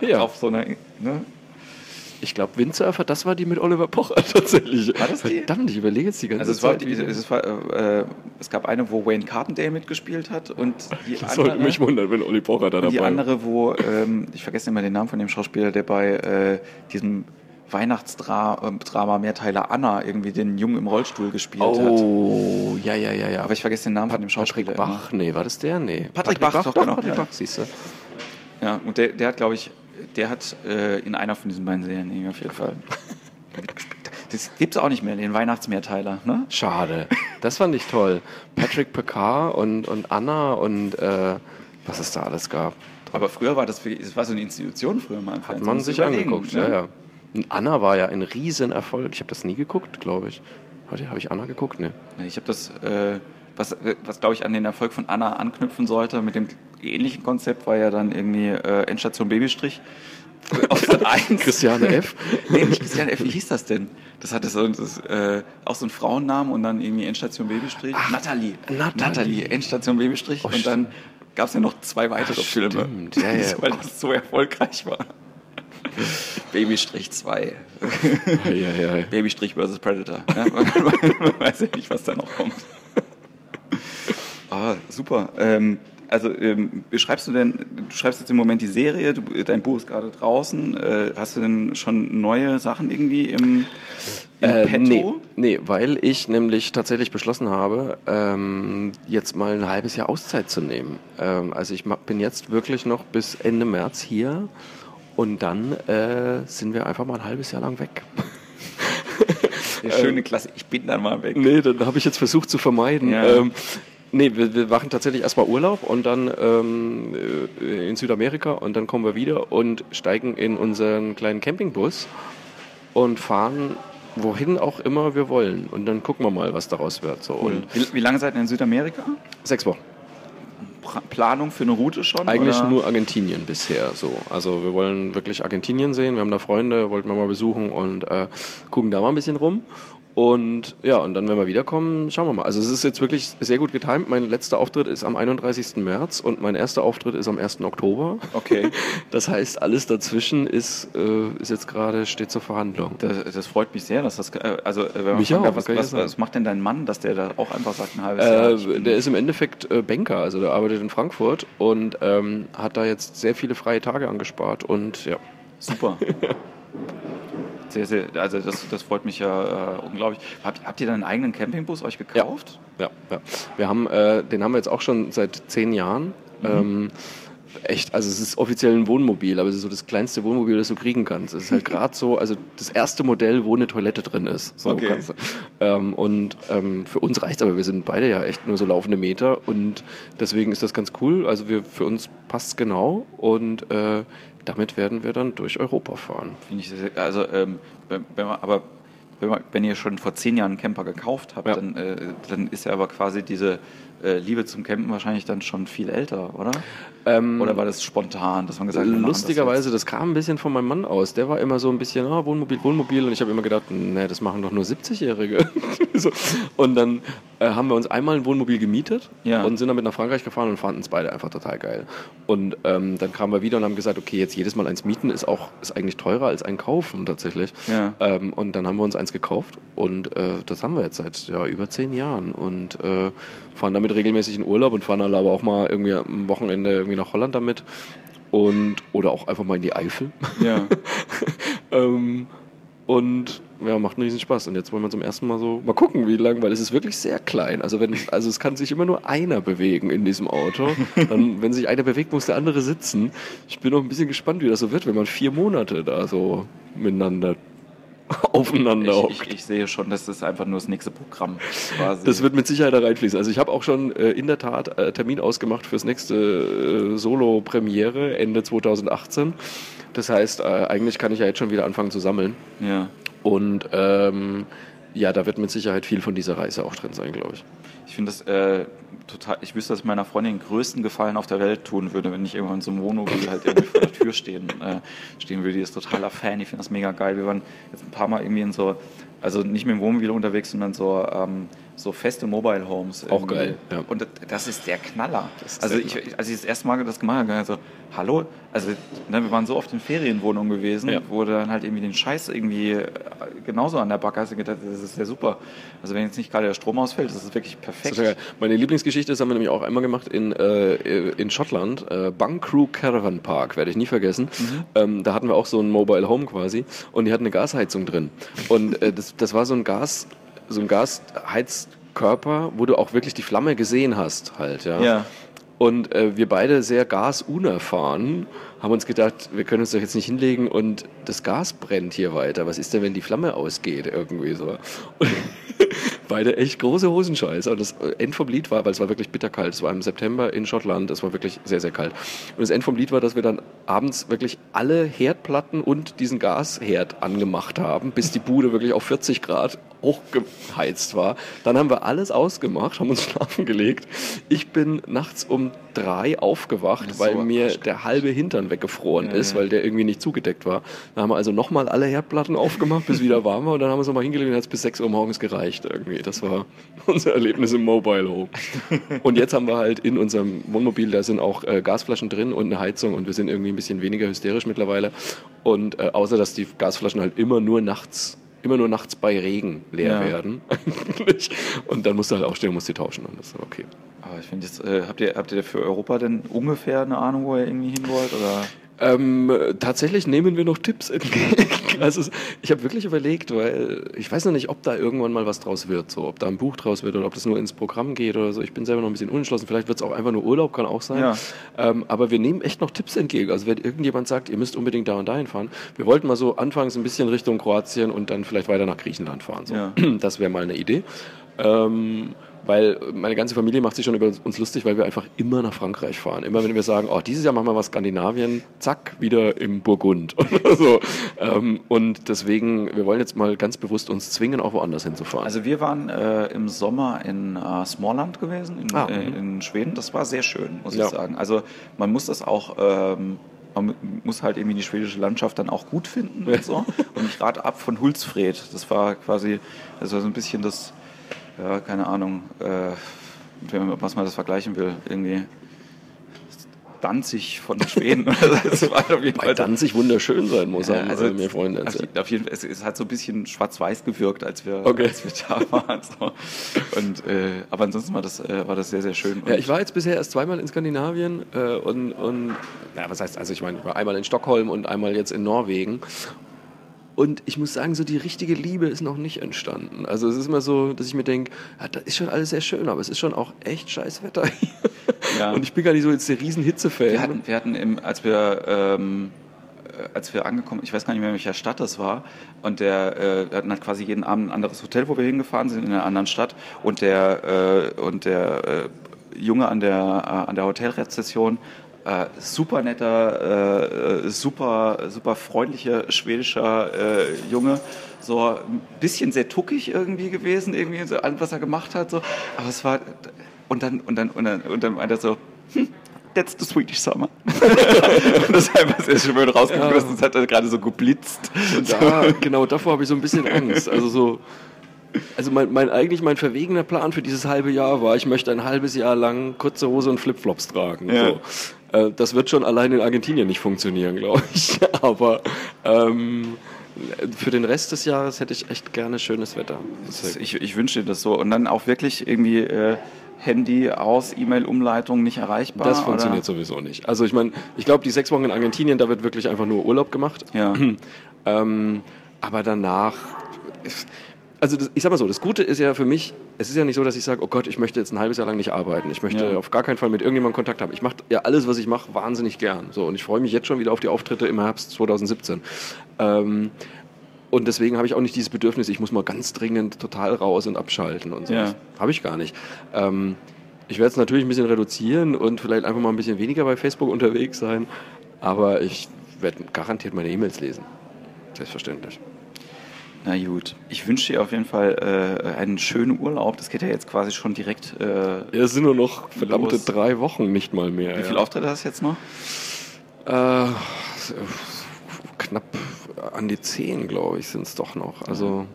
Ja. Auf so einer, ne? Ich glaube, Windsurfer, das war die mit Oliver Pocher tatsächlich. War das die? Verdammt, ich überlege jetzt die ganze Also es, war, Zeit. die, es, war, äh, es gab eine, wo Wayne Carpendale mitgespielt hat und die das sollte andere, mich wundern, wenn Olli Pocher da und dabei die andere, wo, ähm, ich vergesse immer den Namen von dem Schauspieler, der bei äh, diesem Weihnachtsdrama Mehrteiler Anna irgendwie den Jungen im Rollstuhl gespielt hat. Oh, ja, ja, ja, ja. Aber ich vergesse den Namen von dem Schauspieler. Patrick Bach, nee, war das der? Nee. Patrick Bach, doch, genau, Patrick ja. Bach, siehst du. Ja, und der, der hat, glaube ich, der hat äh, in einer von diesen beiden Serien auf jeden Fall mitgespielt. Das gibt es auch nicht mehr, den Weihnachtsmehrteiler, ne? Schade. Das fand ich toll. Patrick Picard und, und Anna und äh, was es da alles gab. Aber früher war das, das war so eine Institution früher mal. Hat man sich angeguckt, ne? ja, ja. Und Anna war ja ein Riesenerfolg. Ich habe das nie geguckt, glaube ich. Heute habe ich Anna geguckt, ne? Ich habe das, äh, was, was glaube ich an den Erfolg von Anna anknüpfen sollte, mit dem ähnlichen Konzept war ja dann irgendwie äh, Endstation Babystrich. Auf Sat 1. Christiane F. nee, nicht Christiane F. Wie hieß das denn? Das hatte so das, äh, auch so einen Frauennamen und dann irgendwie Endstation Babystrich. Nathalie. Nathalie. Endstation Babystrich. Oh, und dann gab es ja noch zwei weitere Ach, Filme. Ja, ja. Weil das so erfolgreich war. Babystrich 2. Ja, ja, ja. Babystrich versus Predator. Ja, man, man weiß ja nicht, was da noch kommt. Ah, super. Ähm, also ähm, schreibst du denn, du schreibst jetzt im Moment die Serie, du, dein Buch ist gerade draußen. Äh, hast du denn schon neue Sachen irgendwie im, im Äh, Petto? nee, nee, weil ich nämlich tatsächlich beschlossen habe, ähm, jetzt mal ein halbes Jahr Auszeit zu nehmen. Ähm, also ich bin jetzt wirklich noch bis Ende März hier und dann äh, sind wir einfach mal ein halbes Jahr lang weg. Die schöne Klasse, ich bin dann mal weg. Nee, dann habe ich jetzt versucht zu vermeiden. Ja. Ähm, nee, wir, wir machen tatsächlich erstmal Urlaub und dann ähm, äh, in Südamerika und dann kommen wir wieder und steigen in unseren kleinen Campingbus und fahren wohin auch immer wir wollen. Und dann gucken wir mal, was daraus wird. So. Und Wie, wie lange seid ihr in Südamerika? sechs Wochen. Pra- Planung für eine Route schon? Eigentlich oder? nur Argentinien bisher. So. Also wir wollen wirklich Argentinien sehen. Wir haben da Freunde, wollten wir mal besuchen und äh, gucken da mal ein bisschen rum. Und ja, und dann, wenn wir wiederkommen, schauen wir mal. Also es ist jetzt wirklich sehr gut getimt. Mein letzter Auftritt ist am 31. März und mein erster Auftritt ist am 1. Oktober. Okay. Das heißt, alles dazwischen ist, äh, ist jetzt gerade, steht zur Verhandlung. Das, das freut mich sehr, dass das. äh, Also, äh, wenn man Mich fragen auch, was, was, was macht denn dein Mann, dass der da auch einfach sagt, ein halbes Jahr? Äh, bin- der ist im Endeffekt äh, Banker, also der arbeitet in Frankfurt und ähm, hat da jetzt sehr viele freie Tage angespart und ja. Super. Sehr, sehr, also das, das freut mich ja äh, unglaublich. Habt, habt ihr dann einen eigenen Campingbus euch gekauft? Ja, ja. Wir haben, äh, den haben wir jetzt auch schon seit zehn Jahren. Ähm, echt, also es ist offiziell ein Wohnmobil, aber es ist so das kleinste Wohnmobil, das du kriegen kannst. Es ist halt gerade so, also das erste Modell, wo eine Toilette drin ist. So Okay. kannst du- ähm, und ähm, für uns reicht aber wir sind beide ja echt nur so laufende Meter und deswegen ist das ganz cool. Also wir, für uns passt genau und äh, damit werden wir dann durch Europa fahren. Finde ich sehr, also, ähm, wenn, wenn man, aber wenn, man, wenn ihr schon vor zehn Jahren einen Camper gekauft habt, Ja. dann, äh, dann ist ja aber quasi diese Liebe zum Campen wahrscheinlich dann schon viel älter, oder? Ähm, Oder war das spontan, dass man gesagt hat, machen das Lustigerweise, das, kam ein bisschen von meinem Mann aus. Der war immer so ein bisschen, ah, Wohnmobil, Wohnmobil. Und ich habe immer gedacht, nee, das machen doch nur 70-Jährige. so. Und dann äh, haben wir uns einmal ein Wohnmobil gemietet Ja. und sind damit nach Frankreich gefahren und fanden es beide einfach total geil. Und ähm, dann kamen wir wieder und haben gesagt, okay, jetzt jedes Mal eins mieten ist auch ist eigentlich teurer als ein kaufen tatsächlich. Ja. Ähm, und dann haben wir uns eins gekauft und äh, das haben wir jetzt seit ja, über zehn Jahren und äh, fahren damit regelmäßig in Urlaub und fahren dann aber auch mal irgendwie am Wochenende irgendwie nach Holland damit und oder auch einfach mal in die Eifel. Ja. ähm, und ja, macht einen riesen Spaß. Und jetzt wollen wir zum ersten Mal so mal gucken, wie lang, weil es ist wirklich sehr klein. Also wenn, also es kann sich immer nur einer bewegen in diesem Auto. Dann, wenn sich einer bewegt, muss der andere sitzen. Ich bin noch ein bisschen gespannt, wie das so wird, wenn man vier Monate da so miteinander aufeinander Ich, ich, ich sehe schon, das ist einfach nur das nächste Programm. Quasi. Das wird mit Sicherheit da reinfließen. Also ich habe auch schon äh, in der Tat äh, Termin ausgemacht fürs nächste äh, Solo-Premiere Ende 2018. Das heißt, äh, eigentlich kann ich ja jetzt schon wieder anfangen zu sammeln. ja. Und ähm, ja, da wird mit Sicherheit viel von dieser Reise auch drin sein, glaube ich. Ich finde das äh, total, ich wüsste, dass ich meiner Freundin den größten Gefallen auf der Welt tun würde, wenn ich irgendwann so Wohnmobil halt irgendwie vor der Tür stehen, äh, stehen würde. Die ist totaler Fan, ich finde das mega geil. Wir waren jetzt ein paar Mal irgendwie in so, also nicht mit dem Wohnmobil unterwegs, sondern so ähm, so feste Mobile Homes. Auch geil. Ja. Und das ist der Knaller. also ich, als ich das erste Mal das gemacht habe, so, hallo, also ne, wir waren so oft in Ferienwohnungen gewesen, ja. wo dann halt irgendwie den Scheiß irgendwie äh, genauso an der Backe hast und gedacht, das ist ja super. Also wenn jetzt nicht gerade der Strom ausfällt, das ist wirklich perfekt. Ist Meine Lieblingsgeschichte, das haben wir nämlich auch einmal gemacht in, äh, in Schottland, äh, Bunkrew Caravan Park, werde ich nie vergessen. Mhm. Ähm, da hatten wir auch so ein Mobile Home quasi und die hatten eine Gasheizung drin. Und äh, das, das war so ein Gas, so ein Gasheizkörper, wo du auch wirklich die Flamme gesehen hast, halt, ja. ja. Und äh, wir beide sehr gasunerfahren haben uns gedacht, wir können uns doch jetzt nicht hinlegen und das Gas brennt hier weiter. Was ist denn, wenn die Flamme ausgeht? Irgendwie so. Und beide echt große Hosenscheiße. Und das End vom Lied war, weil es war wirklich bitterkalt. Es war im September in Schottland. Es war wirklich sehr, sehr kalt. Und das End vom Lied war, dass wir dann abends wirklich alle Herdplatten und diesen Gasherd angemacht haben, bis die Bude wirklich auf 40 Grad hochgeheizt war. Dann haben wir alles ausgemacht, haben uns schlafen gelegt. Ich bin nachts um drei aufgewacht, weil mir der halbe Hintern weggefroren ja, ist, weil der irgendwie nicht zugedeckt war. Dann haben wir also nochmal alle Herdplatten aufgemacht, bis wieder warm war und dann haben wir es nochmal hingelegt und hat es bis 6 Uhr morgens gereicht irgendwie. Das war unser Erlebnis im Mobile Home. Und jetzt haben wir halt in unserem Wohnmobil, da sind auch äh, Gasflaschen drin und eine Heizung und wir sind irgendwie ein bisschen weniger hysterisch mittlerweile. Und äh, außer, dass die Gasflaschen halt immer nur nachts immer nur nachts bei Regen leer ja. werden. und dann musst du halt aufstehen und musst die tauschen. Und das ist okay. Aber ich finde jetzt, äh, habt, ihr, habt ihr für Europa denn ungefähr eine Ahnung, wo ihr irgendwie hin wollt? Oder? Ähm, tatsächlich nehmen wir noch Tipps entgegen. Also ich habe wirklich überlegt, weil ich weiß noch nicht, ob da irgendwann mal was draus wird, so ob da ein Buch draus wird oder ob das nur ins Programm geht oder so. Ich bin selber noch ein bisschen unentschlossen. Vielleicht wird es auch einfach nur Urlaub, kann auch sein. Ja. Ähm, aber wir nehmen echt noch Tipps entgegen. Also wenn irgendjemand sagt, ihr müsst unbedingt da und dahin fahren, wir wollten mal so anfangs ein bisschen Richtung Kroatien und dann vielleicht weiter nach Griechenland fahren. So. Ja. Das wäre mal eine Idee. Ähm, weil meine ganze Familie macht sich schon über uns lustig, weil wir einfach immer nach Frankreich fahren. Immer wenn wir sagen, oh, dieses Jahr machen wir was Skandinavien, zack, wieder im Burgund oder so. Ähm, und deswegen, wir wollen jetzt mal ganz bewusst uns zwingen, auch woanders hinzufahren. Also wir waren äh, im Sommer in äh, Smallland gewesen, in, ah, äh, in, Schweden. Das war sehr schön, muss ja. ich sagen. Also man muss das auch... Ähm, man muss halt irgendwie die schwedische Landschaft dann auch gut finden und so. Und ich rate ab von Hultsfred. Das war quasi, das war so ein bisschen das ja, keine Ahnung, äh, was man das vergleichen will, irgendwie. Danzig von Schweden. das war auf jeden Fall Danzig wunderschön sein muss, ja, also mir Freunde erzählt. Auf jeden Fall, es, es, hat so ein bisschen schwarz-weiß gewirkt, als wir, okay. als wir da waren. So. Und, äh, aber ansonsten war das, äh, war das sehr, sehr schön. Ja, ich war jetzt bisher erst zweimal in Skandinavien äh, und, und ja, was heißt, also ich meine, ich war einmal in Stockholm und einmal jetzt in Norwegen und ich muss sagen, so die richtige Liebe ist noch nicht entstanden. Also es ist immer so, dass ich mir denke, ja, das ist schon alles sehr schön, aber es ist schon auch echt scheiß Wetter hier. Ja. Und ich bin gar nicht so jetzt der riesen Hitze-Fan. Wir hatten, wir hatten im, als wir ähm, äh, als wir angekommen, ich weiß gar nicht mehr, in welcher Stadt das war, und der, äh, wir hatten halt quasi jeden Abend ein anderes Hotel, wo wir hingefahren sind, in einer anderen Stadt, und der, äh, und der äh, Junge an der, äh, an der Hotelrezession äh, super netter, äh, super, super freundlicher schwedischer äh, Junge. So ein bisschen sehr tuckig irgendwie gewesen, irgendwie so an, was er gemacht hat. So. Aber es war. Und dann, und dann, und dann, und dann meinte er so, hm, that's the Swedish summer. und das ist einfach sehr schön rausgekommen, ja. das hat er gerade so geblitzt. Da, genau davor habe ich so ein bisschen Angst. Also so also mein, mein, eigentlich mein verwegener Plan für dieses halbe Jahr war, ich möchte ein halbes Jahr lang kurze Hose und Flipflops tragen. Ja. So. Äh, das wird schon allein in Argentinien nicht funktionieren, glaube ich. Aber ähm, für den Rest des Jahres hätte ich echt gerne schönes Wetter. Ich, ich wünsche dir das so. Und dann auch wirklich irgendwie äh, Handy aus, E-Mail-Umleitung nicht erreichbar? Das funktioniert oder? sowieso nicht. Also ich meine, ich glaube, die sechs Wochen in Argentinien, da wird wirklich einfach nur Urlaub gemacht. Ja. ähm, aber danach also das, ich sag mal so, das Gute ist ja für mich, es ist ja nicht so, dass ich sage, oh Gott, ich möchte jetzt ein halbes Jahr lang nicht arbeiten. Ich möchte ja. auf gar keinen Fall mit irgendjemandem Kontakt haben. Ich mache ja alles, was ich mache, wahnsinnig gern. So, und ich freue mich jetzt schon wieder auf die Auftritte im Herbst 2017. Ähm, und deswegen habe ich auch nicht dieses Bedürfnis, ich muss mal ganz dringend total raus und abschalten und so. Ja. Habe ich gar nicht. Ähm, ich werde es natürlich ein bisschen reduzieren und vielleicht einfach mal ein bisschen weniger bei Facebook unterwegs sein. Aber ich werde garantiert meine E-Mails lesen. Selbstverständlich. Na gut. Ich wünsche dir auf jeden Fall äh, einen schönen Urlaub. Das geht ja jetzt quasi schon direkt. Äh, ja, es sind nur noch verdammte los. drei Wochen, nicht mal mehr. Wie viele ja. Auftritte hast du jetzt noch? Äh, knapp an die zehn, glaube ich, sind es doch noch. Also.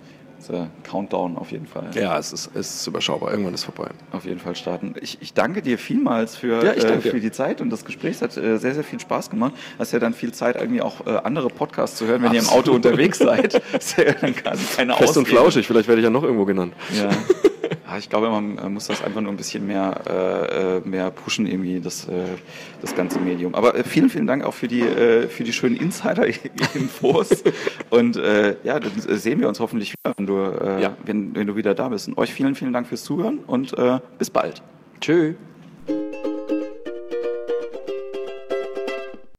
Ja. Countdown auf jeden Fall. Ja, es ist, es ist überschaubar. Irgendwann ist vorbei. Auf jeden Fall starten. Ich, ich danke dir vielmals für, ja, äh, für die Zeit und das Gespräch. Es hat äh, sehr, sehr viel Spaß gemacht. Hast ja dann viel Zeit, irgendwie auch äh, andere Podcasts zu hören, wenn Absolut. ihr im Auto unterwegs seid. ist ja dann quasi keine Fest Ausrede. und flauschig, vielleicht werde ich ja noch irgendwo genannt. Ja. ich glaube, man muss das einfach nur ein bisschen mehr, äh, äh, mehr pushen, irgendwie, das, äh, das ganze Medium. Aber äh, vielen, vielen Dank auch für die, äh, für die schönen Insider-Infos. Und äh, ja, dann sehen wir uns hoffentlich wieder, wenn du, ja. wenn, wenn, du wieder da bist. Und euch vielen, vielen Dank fürs Zuhören und bis bald. Tschüss.